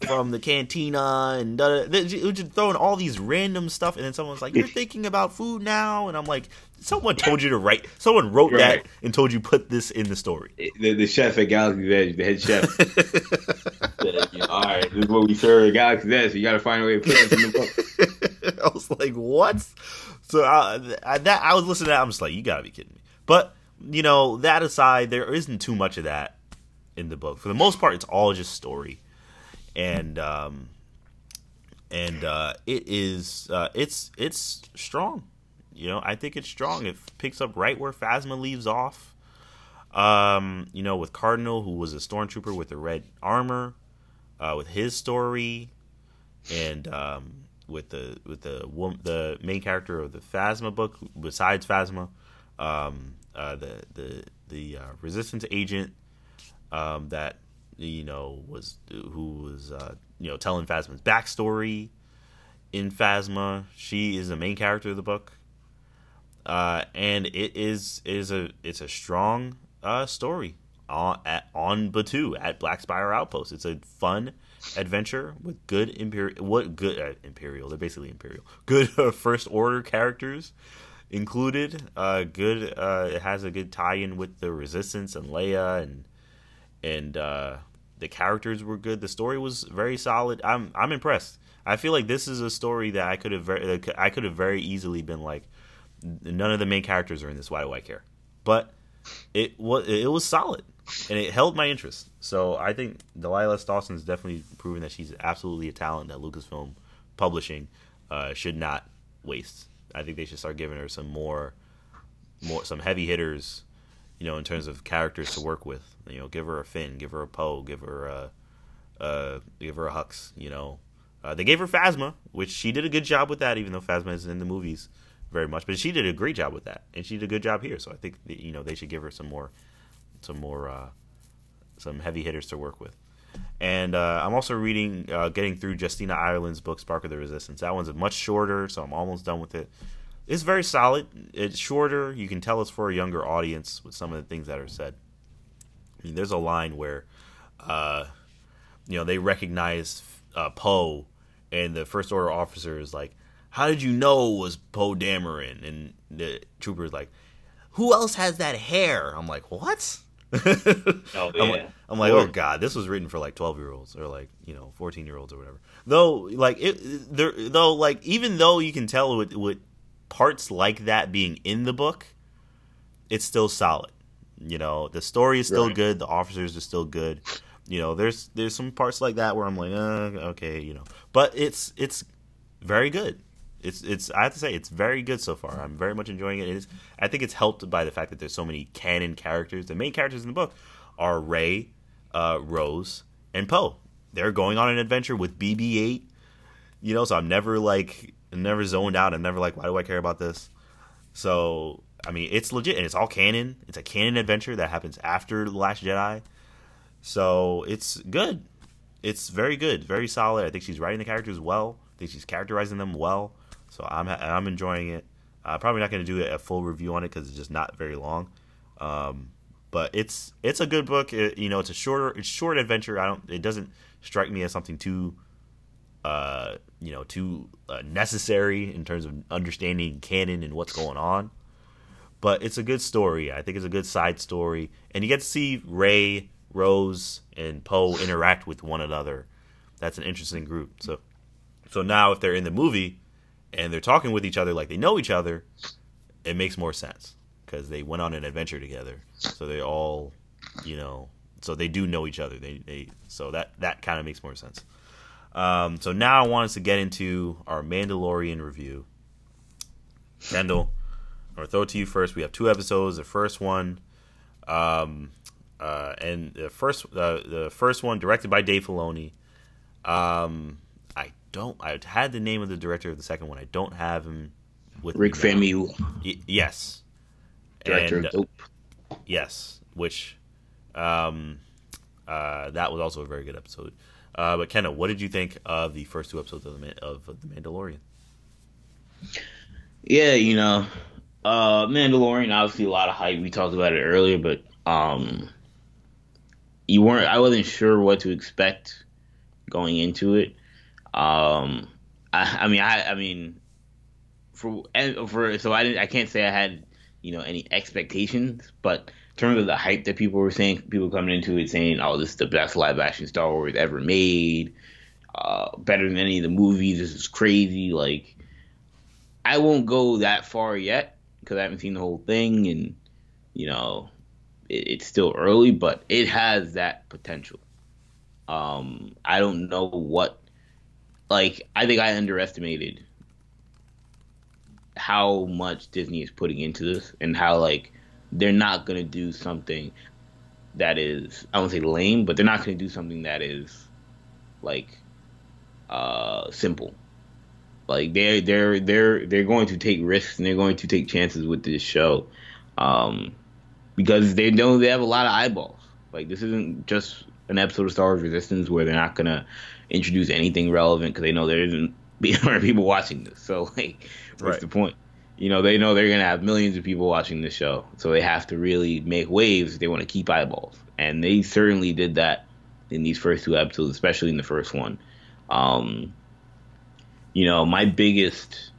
from the cantina and da, da, were just throwing all these random stuff and then someone's like you're (laughs) thinking about food now? And i'm like someone told you to write someone wrote that and told you put this in the story. The, the chef at Galaxy's Edge, the head chef. (laughs) said, you know, All right, this is what we serve at Galaxy's Edge. So you got to find a way to put this in the book. (laughs) i was like what? So I, I, that i was listening to that i'm just like you gotta be kidding me. But you know that aside there isn't too much of that in the book. For the most part it's all just story and um and uh it is uh it's it's strong. You know i think it's strong. It picks up right where phasma leaves off. Um you know with cardinal who was a stormtrooper with the red armor uh with his story and um with the with the the main character of the phasma book besides phasma um uh the the the uh, resistance agent um that you know was who was uh you know telling phasma's backstory in phasma. She is the main character of the book. Uh and it is it is a it's a strong uh story on at on Batuu at black spire outpost. It's a fun adventure with good imperial what good uh, imperial they're basically imperial. (laughs) Good uh, first order characters included. Uh good uh it has a good tie-in with the resistance and leia and and uh the characters were good. The story was very solid. I'm i'm impressed. I feel like this is a story that i could have very i could have very easily been like none of the main characters are in this. Why do i care? But it was it was solid and it held my interest. So I think Delilah Dawson is definitely proven that she's absolutely a talent that Lucasfilm Publishing uh, should not waste. I think they should start giving her some more, more some heavy hitters, you know, in terms of characters to work with. You know, give her a Finn, give her a Poe, give her a, uh, give her a Hux. You know, uh, they gave her Phasma, which she did a good job with that, even though Phasma isn't in the movies very much, but she did a great job with that, and she did a good job here. So I think you know they should give her some more some more uh, some heavy hitters to work with. And uh, I'm also reading, uh, getting through Justina Ireland's book Spark of the Resistance. That one's much shorter, so I'm almost done with it. It's very solid. It's shorter. You can tell it's for a younger audience with some of the things that are said. I mean, there's a line where, uh, you know, they recognize uh, Poe, and the First Order officer is like, "How did you know it was Poe Dameron?" And the trooper is like, "Who else has that hair?" I'm like, "What?" (laughs) oh, yeah. I'm like, I'm like oh god, this was written for like twelve year olds or like you know fourteen year olds or whatever. Though like it, there, though like even though you can tell with with parts like that being in the book, it's still solid. You know, the story is still right. good. The officers are still good. You know, there's there's some parts like that where I'm like, uh, okay, you know, but it's it's very good it's it's I have to say it's very good so far. I'm very much enjoying it. It is I think it's helped by the fact that there's so many canon characters. The main characters in the book are Rey, uh, Rose, and Poe. They're going on an adventure with BB-8. You know, so I'm never like never zoned out. I'm never like, why do I care about this? So I mean, it's legit and it's all canon. It's a canon adventure that happens after the Last Jedi. So it's good. It's very good, very solid. I think she's writing the characters well. I think she's characterizing them well. So I'm I'm enjoying it. Uh, probably not going to do a full review on it because it's just not very long. Um, but it's it's a good book. It, you know, it's a shorter it's short adventure. I don't. It doesn't strike me as something too, uh, you know, too uh, necessary in terms of understanding canon and what's going on. But it's a good story. I think it's a good side story, and you get to see Rey, Rose, and Poe interact with one another. That's an interesting group. So, so now if they're in the movie, and they're talking with each other like they know each other, it makes more sense because they went on an adventure together. So they all, you know, so they do know each other. They, they so that that kind of makes more sense. Um, so now I want us to get into our Mandalorian review. Kendall, I'm gonna throw it to you first. We have two episodes. The first one, um, uh, and the first uh, the first one directed by Dave Filoni. Um, don't. I had the name of the director of the second one. I don't have him with Rick Famuyiwa. Y- yes, director and, of Dope. Yes, which um, uh, that was also a very good episode. Uh, but Kenna, what did you think of the first two episodes of the of the Mandalorian? Yeah, you know, uh, Mandalorian. Obviously, a lot of hype. We talked about it earlier, but um, you weren't. I wasn't sure what to expect going into it. Um, I, I mean, I, I mean, for for so I didn't, I can't say I had you know any expectations, but terms of the hype that people were saying, people coming into it saying, "Oh, this is the best live action Star Wars ever made, uh, better than any of the movies. This is crazy." Like, I won't go that far yet because I haven't seen the whole thing, and you know, it, it's still early, but it has that potential. Um, I don't know what like I think I underestimated how much Disney is putting into this and how like they're not gonna do something that is I don't say lame, but they're not gonna do something that is like uh simple. Like they're they're they're they're going to take risks and they're going to take chances with this show. Um because they know they have a lot of eyeballs. Like this isn't just an episode of Star Wars Resistance where they're not gonna introduce anything relevant because they know there isn't be (laughs) people watching this. So like, what's right. the point? You know, they know they're gonna have millions of people watching this show, so they have to really make waves if they want to keep eyeballs, and they certainly did that in these first two episodes, especially in the first one. Um, you know, my biggest,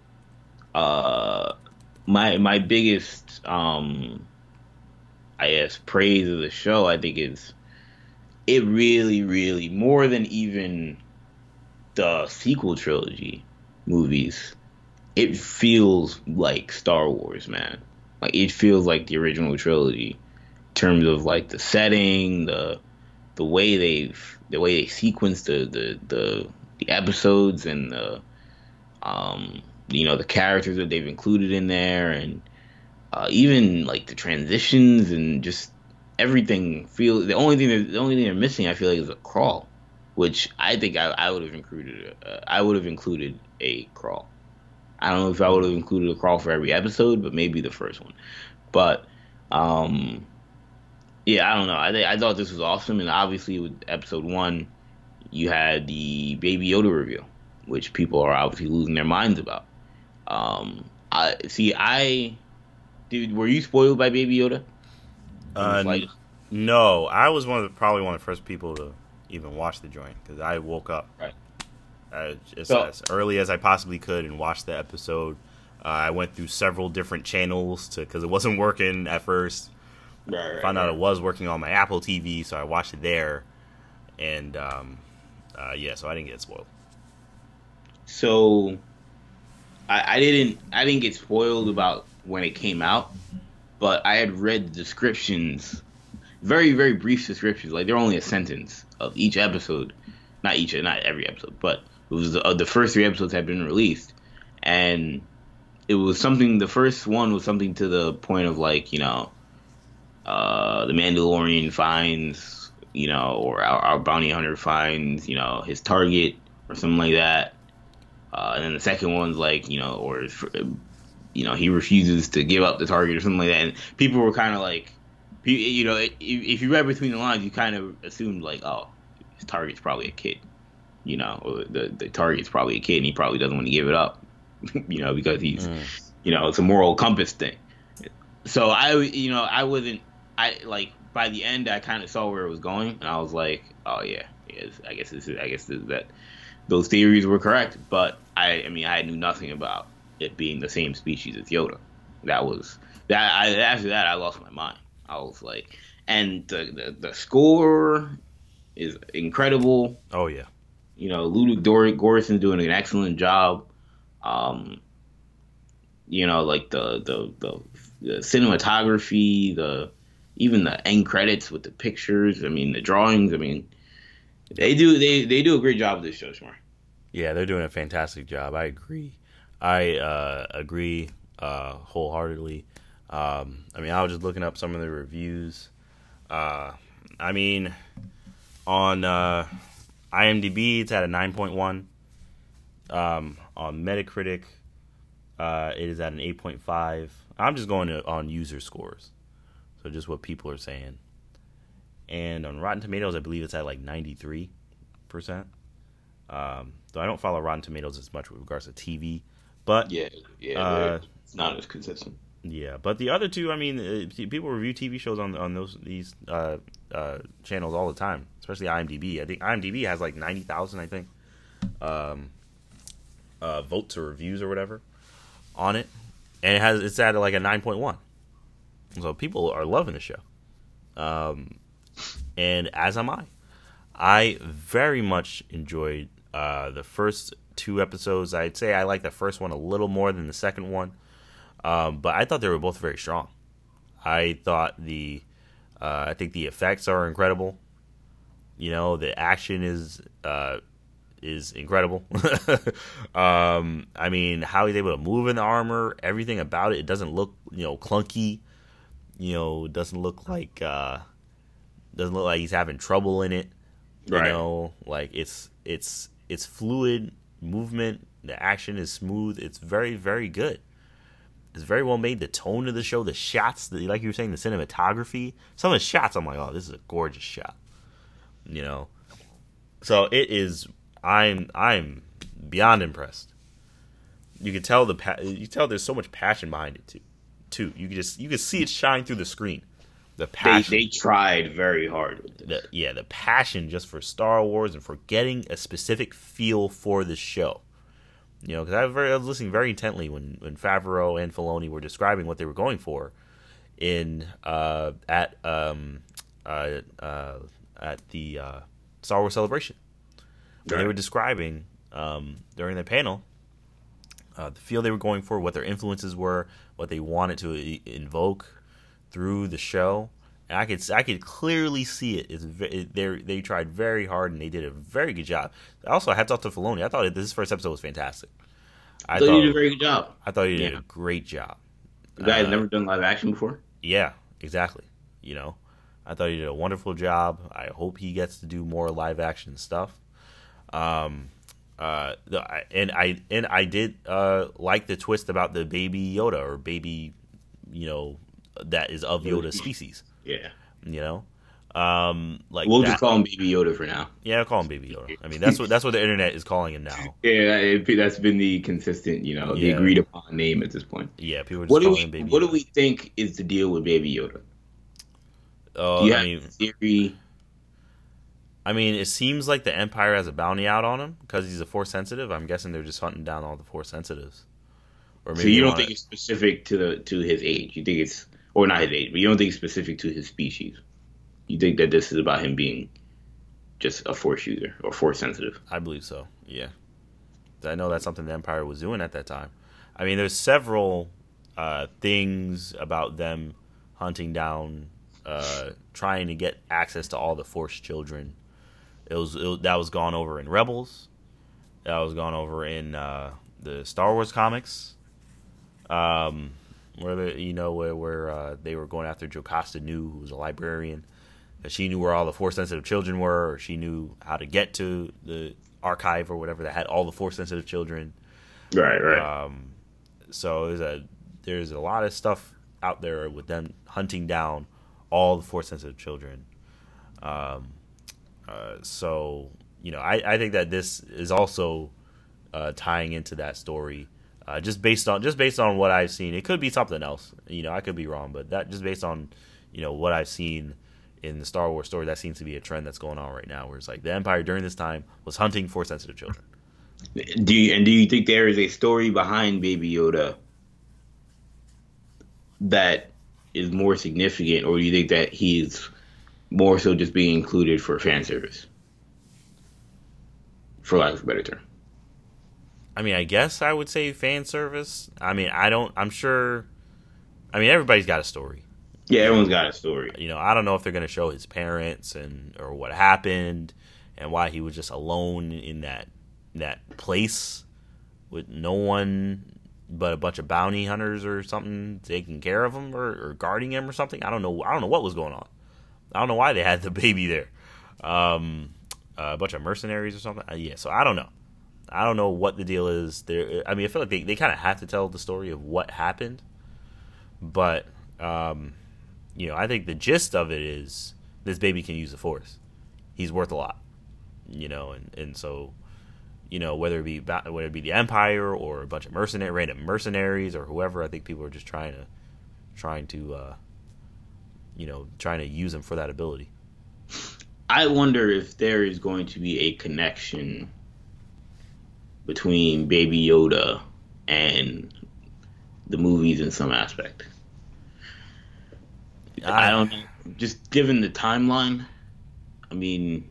uh, my my biggest, um, I guess, praise of the show, I think is it really, really more than even the sequel trilogy movies. It feels like Star Wars, man. Like it feels like the original trilogy in terms of like the setting, the the way they've the way they sequence the the the, the episodes and the um you know the characters that they've included in there and uh, even like the transitions and just everything feel the only thing the only thing they're missing I feel like is a crawl which I think I, I would have included uh, I would have included a crawl I don't know if I would have included a crawl for every episode but maybe the first one but um yeah, I don't know. I I thought this was awesome, and obviously with episode one, you had the Baby Yoda reveal, which people are obviously losing their minds about. Um, I see. I did. Were you spoiled by Baby Yoda? Uh, no, I was one of the, probably one of the first people to even watch the joint because I woke up right. Uh, just so, as early as I possibly could and watched the episode. Uh, I went through several different channels to because it wasn't (laughs) working at first. Right, right, found out right. it was working on my Apple TV, so I watched it there, and um, uh, yeah, so I didn't get spoiled. So, I, I didn't I didn't get spoiled about when it came out, but I had read the descriptions, very very brief descriptions, like they're only a sentence of each episode, not each not every episode, but it was the, uh, the first three episodes had been released, and it was something. The first one was something to the point of like you know uh, the Mandalorian finds, you know, or our, our, bounty hunter finds, you know, his target or something like that. Uh, and then the second one's like, you know, or you know, he refuses to give up the target or something like that. And people were kind of like, you know, if you read between the lines, you kind of assumed like, oh, his target's probably a kid, you know, the the target's probably a kid, and he probably doesn't want to give it up, (laughs) you know, because he's, mm. you know, it's a moral compass thing. So I, you know, I wasn't I like by the end I kind of saw where it was going, and I was like, oh yeah, yes, I guess this is, I guess this, that those theories were correct. But I, I mean, I knew nothing about it being the same species as Yoda. That was that. I, after that, I lost my mind. I was like, and the the, the score is incredible. Oh yeah, you know, Ludwig Göransson doing an excellent job. Um, you know, like the the the, the cinematography, the even the end credits with the pictures. I mean, the drawings. I mean, they do they they do a great job with this show, Shmar. Yeah, they're doing a fantastic job. I agree. I uh, agree uh, wholeheartedly. Um, I mean, I was just looking up some of the reviews. Uh, I mean, on uh, IMDb, it's at a 9.1. Um, on Metacritic, uh, it is at an 8.5. I'm just going to, on user scores. So just what people are saying. And on Rotten Tomatoes, I believe it's at like 93%. Um, though I don't follow Rotten Tomatoes as much with regards to TV. But yeah, yeah, uh, it's not as consistent. Yeah, but the other two, I mean, uh, people review TV shows on on those these uh, uh, channels all the time, especially IMDb. I think IMDb has like ninety thousand, I think, um, uh, votes or reviews or whatever on it, and it has it's at like a nine point one. So people are loving the show. Um, and as am I. I very much enjoyed uh, the first two episodes. I'd say I like the first one a little more than the second one. Um, but I thought they were both very strong. I thought the, uh, I think the effects are incredible. You know, the action is uh, is incredible. (laughs) um, I mean, how he's able to move in the armor, everything about it, it doesn't look you know clunky you know, doesn't look like uh doesn't look like he's having trouble in it. You right. know, like it's it's it's fluid movement, the action is smooth, it's very, very good. It's very well made. The tone of the show, the shots, the, like you were saying, the cinematography. Some of the shots, I'm like, oh, this is a gorgeous shot. You know, so it is. I'm I'm beyond impressed. You can tell the pa- you tell there's so much passion behind it too too. You can just you can see it shine through the screen. the passion. They, they tried very hard with this. The, yeah, the passion just for Star Wars and for getting a specific feel for the show. You know, because I, I, was listening very intently when when Favreau and Filoni were describing what they were going for in uh, at um, uh, uh, at the uh, Star Wars celebration. Right. They were describing um, during the panel uh, the feel they were going for, what their influences were, what they wanted to invoke through the show. And I could I could clearly see it. It's it, they they tried very hard and they did a very good job. Also, hats off to Filoni. I thought this first episode was fantastic. I thought, thought he did a very good job. I thought he did yeah. a great job. The guy uh, never done live action before. Yeah, exactly. You know, I thought he did a wonderful job. I hope he gets to do more live action stuff. Um, uh, and I and I did uh like the twist about the baby Yoda or baby, you know, that is of Yoda species. Yeah. You know, um, like we'll that. just call him Baby Yoda for now. Yeah, I'll call him Baby Yoda. I mean, that's what that's what the internet is calling him now. (laughs) Yeah, it, that's been the consistent, you know, yeah. the agreed upon name at this point. Yeah, people. what do we What Yoda. do we think is the deal with Baby Yoda? Oh, do you I have mean, theory? I mean, it seems like the Empire has a bounty out on him because he's a Force sensitive. I'm guessing they're just hunting down all the Force sensitives. Or maybe so you don't think it's specific to the to his age? You think it's or not his age, but you don't think it's specific to his species? You think that this is about him being just a Force user or Force sensitive? I believe so. Yeah, I know that's something the Empire was doing at that time. I mean, there's several uh, things about them hunting down, uh, trying to get access to all the Force children it was, it, that was gone over in Rebels. That was gone over in uh, the Star Wars comics. Um, where the, you know where where uh, they were going after Jocasta Nu, who was a librarian. She knew where all the force sensitive children were, or she knew how to get to the archive or whatever that had all the force sensitive children. Right, right. Um, so there's a there's a lot of stuff out there with them hunting down all the force sensitive children. Um, uh, so you know, I, I think that this is also uh, tying into that story. Uh, just based on just based on what I've seen, it could be something else. You know, I could be wrong, but that just based on you know what I've seen in the Star Wars story, that seems to be a trend that's going on right now. Where it's like the Empire during this time was hunting for sensitive children. Do you, and do you think there is a story behind Baby Yoda that is more significant, or do you think that he's more so just being included for fan service, for lack of a better term. I mean, I guess I would say fan service. I mean, I don't. I'm sure. I mean, everybody's got a story. Yeah, everyone's got a story. You know, I don't know if they're going to show his parents and or what happened and why he was just alone in that that place with no one but a bunch of bounty hunters or something taking care of him or, or guarding him or something. I don't know. I don't know what was going on. I don't know why they had the baby there. Um, a bunch of mercenaries or something. Uh, yeah, so I don't know. I don't know what the deal is. There, I mean, I feel like they, they kind of have to tell the story of what happened, but um, you know, I think the gist of it is this baby can use the force. He's worth a lot, you know, and and so you know whether it be whether it be the empire or a bunch of mercenary random mercenaries or whoever. I think people are just trying to trying to uh, you know, trying to use him for that ability. I wonder if there is going to be a connection between Baby Yoda and the movies in some aspect. I, I don't know. Just given the timeline, I mean,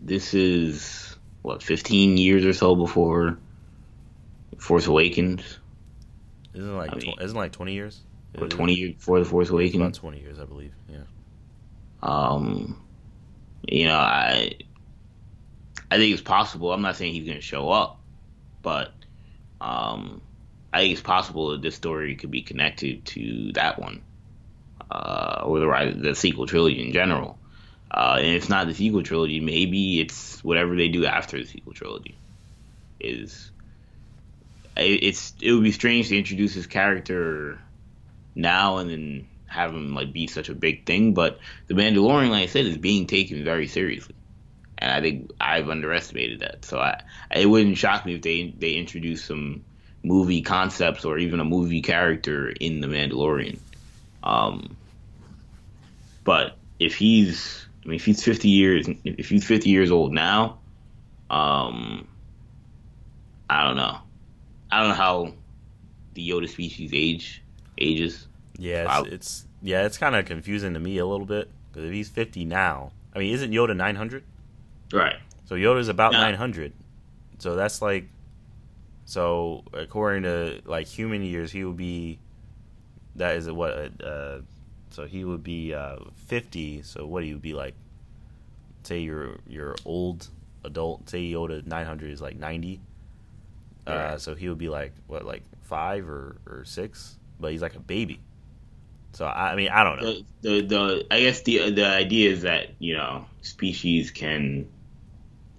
this is what 15 years or so before Force Awakens. Isn't like I mean, tw- isn't like 20 years? or twenty years before the Force Awakens. About twenty years, I believe. Yeah. Um, you know, I I think it's possible. I'm not saying he's going to show up, but um, I think it's possible that this story could be connected to that one, uh, or the the sequel trilogy in general. Uh, and if not the sequel trilogy, maybe it's whatever they do after the sequel trilogy. Is it's it would be strange to introduce his character now and then have him like be such a big thing. But the Mandalorian, like I said, is being taken very seriously, and I think I've underestimated that. So I, it wouldn't shock me if they they introduce some movie concepts or even a movie character in the Mandalorian. Um, But if he's, I mean, if he's 50 years, if he's 50 years old now, um, I don't know. I don't know how the Yoda species age ages. Yeah, it's, it's yeah, it's kind of confusing to me a little bit because if he's 50 now, I mean, isn't Yoda 900? Right. So Yoda's about Yeah. 900. So that's like, so according to like human years, he would be, that is what, uh, so he would be uh, 50. So what he would be like, say you're you're old adult. Say Yoda 900 is like 90. Uh, Right. so he would be like what, like five or or six, but he's like a baby. So I, I mean, I don't know. The, the the I guess the the idea is that you know species can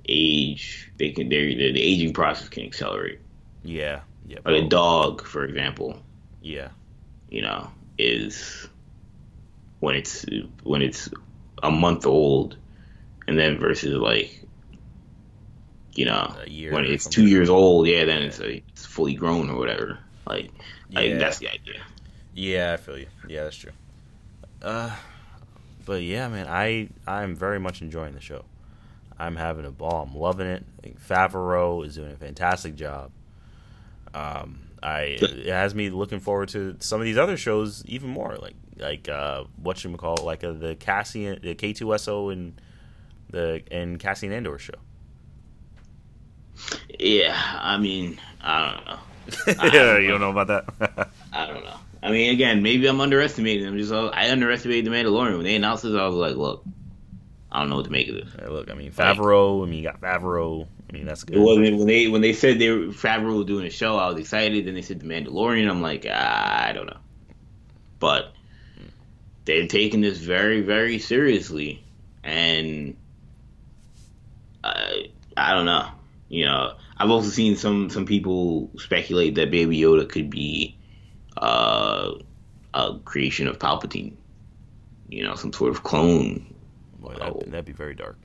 age. They can their the, the aging process can accelerate. Yeah, yeah, Like a dog, for example, yeah, you know, is when it's when it's a month old, and then versus like you know A year when it's two years old, yeah, then it's a, it's fully grown or whatever. Like, like that's the idea. Yeah, I feel you. Yeah, that's true. Uh, but yeah, man, I I'm very much enjoying the show. I'm having a ball. I'm loving it. I think Favreau is doing a fantastic job. Um, I it has me looking forward to some of these other shows even more. Like like uh, what you call like uh, the Cassian, the K2SO and the and Cassian Andor show. Yeah, I mean, I don't know. (laughs) yeah, you don't know about that. (laughs) I don't know. I mean, again, maybe I'm underestimating them. Just I underestimated the Mandalorian when they announced it. I was like, look, I don't know what to make of it. Hey, look, I mean Favreau. I mean you got Favreau. I mean that's good. It wasn't when they when they said they were Favreau was doing a show. I was excited. Then they said the Mandalorian. I'm like, ah, I don't know. But they're taking this very very seriously, and I I don't know. You know, I've also seen some some people speculate that Baby Yoda could be uh, a creation of Palpatine. You know, some sort of clone Boy, oh. that'd, that'd be very dark.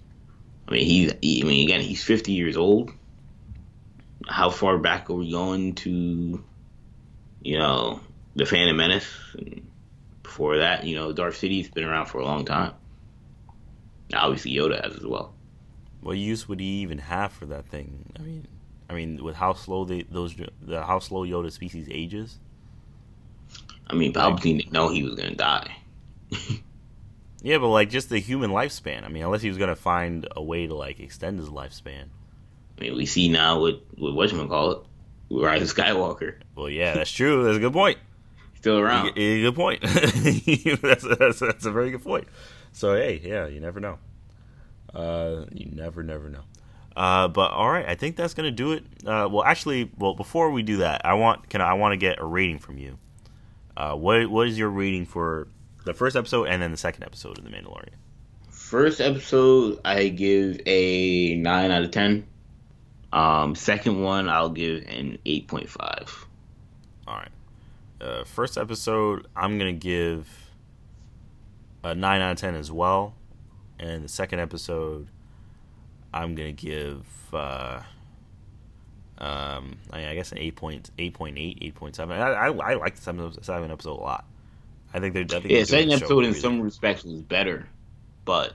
I mean, he's. He, I mean, again, he's 50 years old. How far back are we going to, you know, the Phantom Menace? And before that, you know, Darth Sidious been around for a long time. Obviously, Yoda has as well. What use would he even have for that thing? I mean, I mean, with how slow they those the how slow Yoda species ages. I mean, Palpatine didn't know he was gonna die. (laughs) Yeah, but like just the human lifespan. I mean, unless he was gonna find a way to like extend his lifespan. I mean, we see now with with what call it, Rise of Skywalker, Well, yeah, that's true. That's a good point. still around. Good point. (laughs) that's, a, that's, a, that's a very good point. So hey, yeah, you never know. Uh, you never, never know. Uh, but all right, I think that's gonna do it. Uh, well, actually, well, before we do that, I want can I want to get a rating from you. Uh, what what is your rating for the first episode and then the second episode of The Mandalorian? First episode, I give a nine out of ten. Um, second one, I'll give an eight point five. All right. Uh, first episode, I'm gonna give a nine out of ten as well, and the second episode, I'm gonna give uh, um, I, I guess an eight point eight point eight, eight point seven. I, I, I like the seven, seven episode a lot. I think they're. I think Yeah, second episode in really- some respects was better, but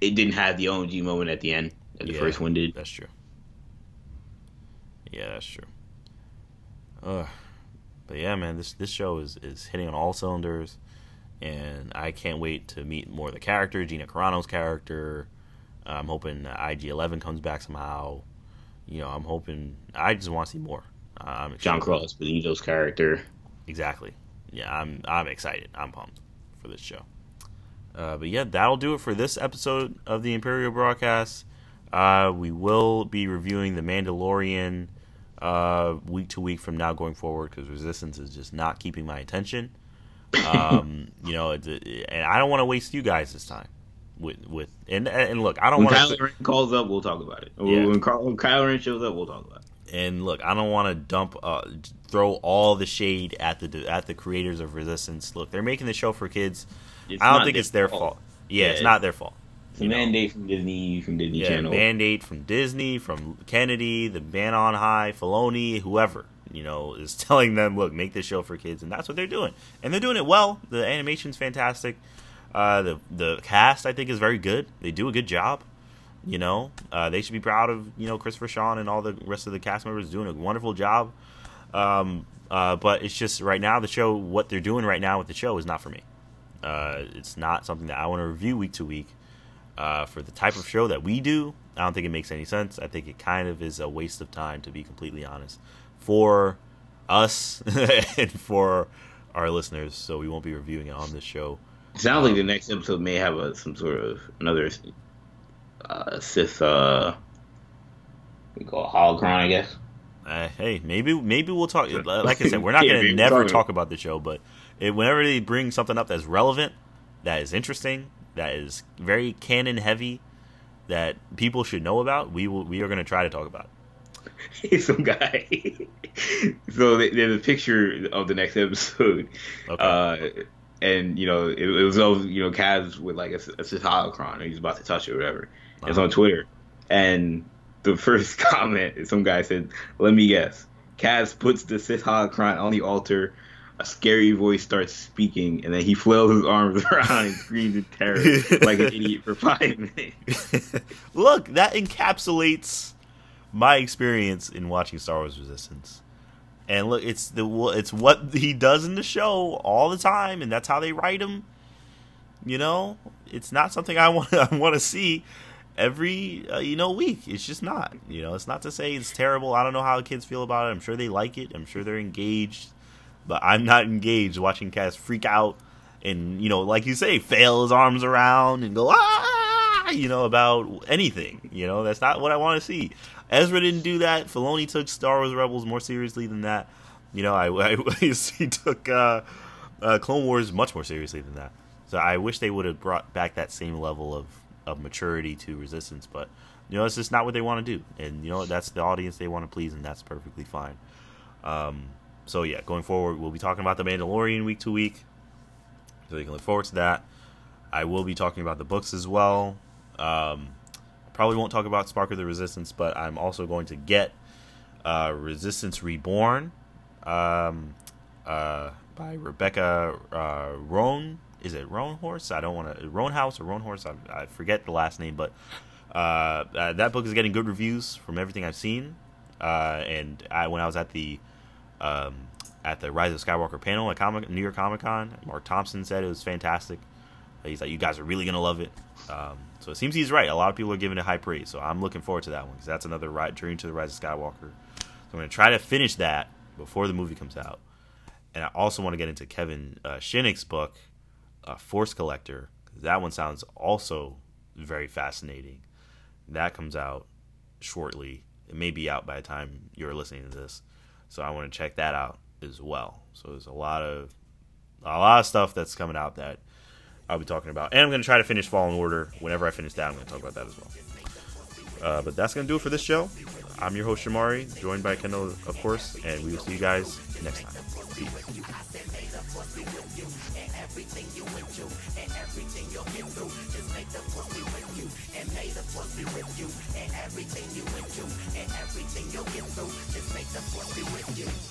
it didn't have the OG moment at the end that the Yeah. first one did. That's true. Yeah, that's true. Uh, but yeah, man, this this show is is hitting on all cylinders, and I can't wait to meet more of the characters. Gina Carano's character. I'm hoping IG Eleven comes back somehow. You know, I'm hoping. I just want to see more. I'm Giancarlo Esposito's character. Exactly. Yeah, I'm I'm excited. I'm pumped for this show. Uh, but yeah, that'll do it for this episode of the Imperial Broadcast. Uh, we will be reviewing the Mandalorian uh, week to week from now going forward because Resistance is just not keeping my attention. Um, (laughs) you know, it's, and I don't want to waste you guys this time. With with and and look, I don't want to. When want Kylo Ren calls up, we'll talk about it. Yeah. When, Ky- when Kylo Ren shows up, we'll talk about it. And look, I don't want to dump, uh, throw all the shade at the at the creators of Resistance. Look, they're making the show for kids. It's I don't think it's their fault. Yeah, Yeah, it's not their fault. It's a know. mandate from Disney, from Disney Yeah, Channel. mandate from Disney, from Kennedy, the man on high, Filoni, whoever you know is (laughs) telling them, look, make this show for kids, and that's what they're doing, and they're doing it well. The animation's fantastic. Uh, the the cast I think is very good. They do a good job. You know, uh, they should be proud of you know Christopher Sean and all the rest of the cast members doing a wonderful job. Um, uh, but it's just right now the show, what they're doing right now with the show is not for me. Uh, it's not something that I want to review week to week. Uh, for the type of show that we do, I don't think it makes any sense. I think it kind of is a waste of time, to be completely honest, for us (laughs) and for our listeners. So we won't be reviewing it on this show. Sounds like the next episode may have a, some sort of another uh, Sith, uh, we call it holocron, I guess. Uh, hey, maybe maybe we'll talk. Like I said, we're not going to never talk about the show, but it, whenever they bring something up that's relevant, that is interesting, that is very canon heavy, that people should know about, we will we are going to try to talk about. (laughs) Some guy. (laughs) so there's a picture of the next episode, okay. uh, and you know it, it was all you know Kaz with like a, a holocron, and he's about to touch it or whatever. Uh-huh. It's on Twitter, and the first (laughs) comment some guy said, "Let me guess." Kaz puts the Sith holocron on the altar. A scary voice starts speaking, and then he flails his arms (laughs) around and screams in terror like an idiot for five (laughs) minutes. Look, that encapsulates my experience in watching Star Wars Resistance. And look, it's the it's what he does in the show all the time, and that's how they write him. You know, it's not something I want I want to see every uh, you know week. It's just not. You know, it's not to say it's terrible. I don't know how kids feel about it. I'm sure they like it. I'm sure they're engaged, but I'm not engaged watching Kaz freak out and you know, like you say, fail his arms around and go ah, you know, about anything. You know, that's not what I want to see. Ezra didn't do that. Filoni took Star Wars Rebels more seriously than that. You know, I, (laughs) I he took uh, uh, Clone Wars much more seriously than that. So I wish they would have brought back that same level of of maturity to resistance. But you know, it's just not what they want to do, and you know that's the audience they want to please, and that's perfectly fine. Um, so yeah, going forward, we'll be talking about the Mandalorian week to week, so you can look forward to that. I will be talking about the books as well. Um, probably won't talk about Spark of the Resistance, but I'm also going to get uh, Resistance Reborn um, uh, by Rebecca uh, Roan is it Roanhorse? I don't want to Roanhouse or Roanhorse. I, I forget the last name, but uh, uh, that book is getting good reviews from everything I've seen. Uh, and I, when I was at the um, at the Rise of Skywalker panel at Comic, New York Comic Con, Mark Thompson said it was fantastic. He's like, you guys are really gonna love it. Um, so it seems he's right. A lot of people are giving it high praise. So I'm looking forward to that one because that's another ride, journey to the Rise of Skywalker. So I'm gonna try to finish that before the movie comes out. And I also want to get into Kevin uh, Shinick's book, uh, Force Collector. That one sounds also very fascinating. That comes out shortly. It may be out by the time you're listening to this, so I want to check that out as well. So there's a lot of a lot of stuff that's coming out that I'll be talking about, and I'm going to try to finish Fallen Order. Whenever I finish that, I'm going to talk about that as well. Uh, but that's going to do it for this show. I'm your host Shamari, joined by Kendall, of course, and we will see you guys next time. Peace. The force be with you.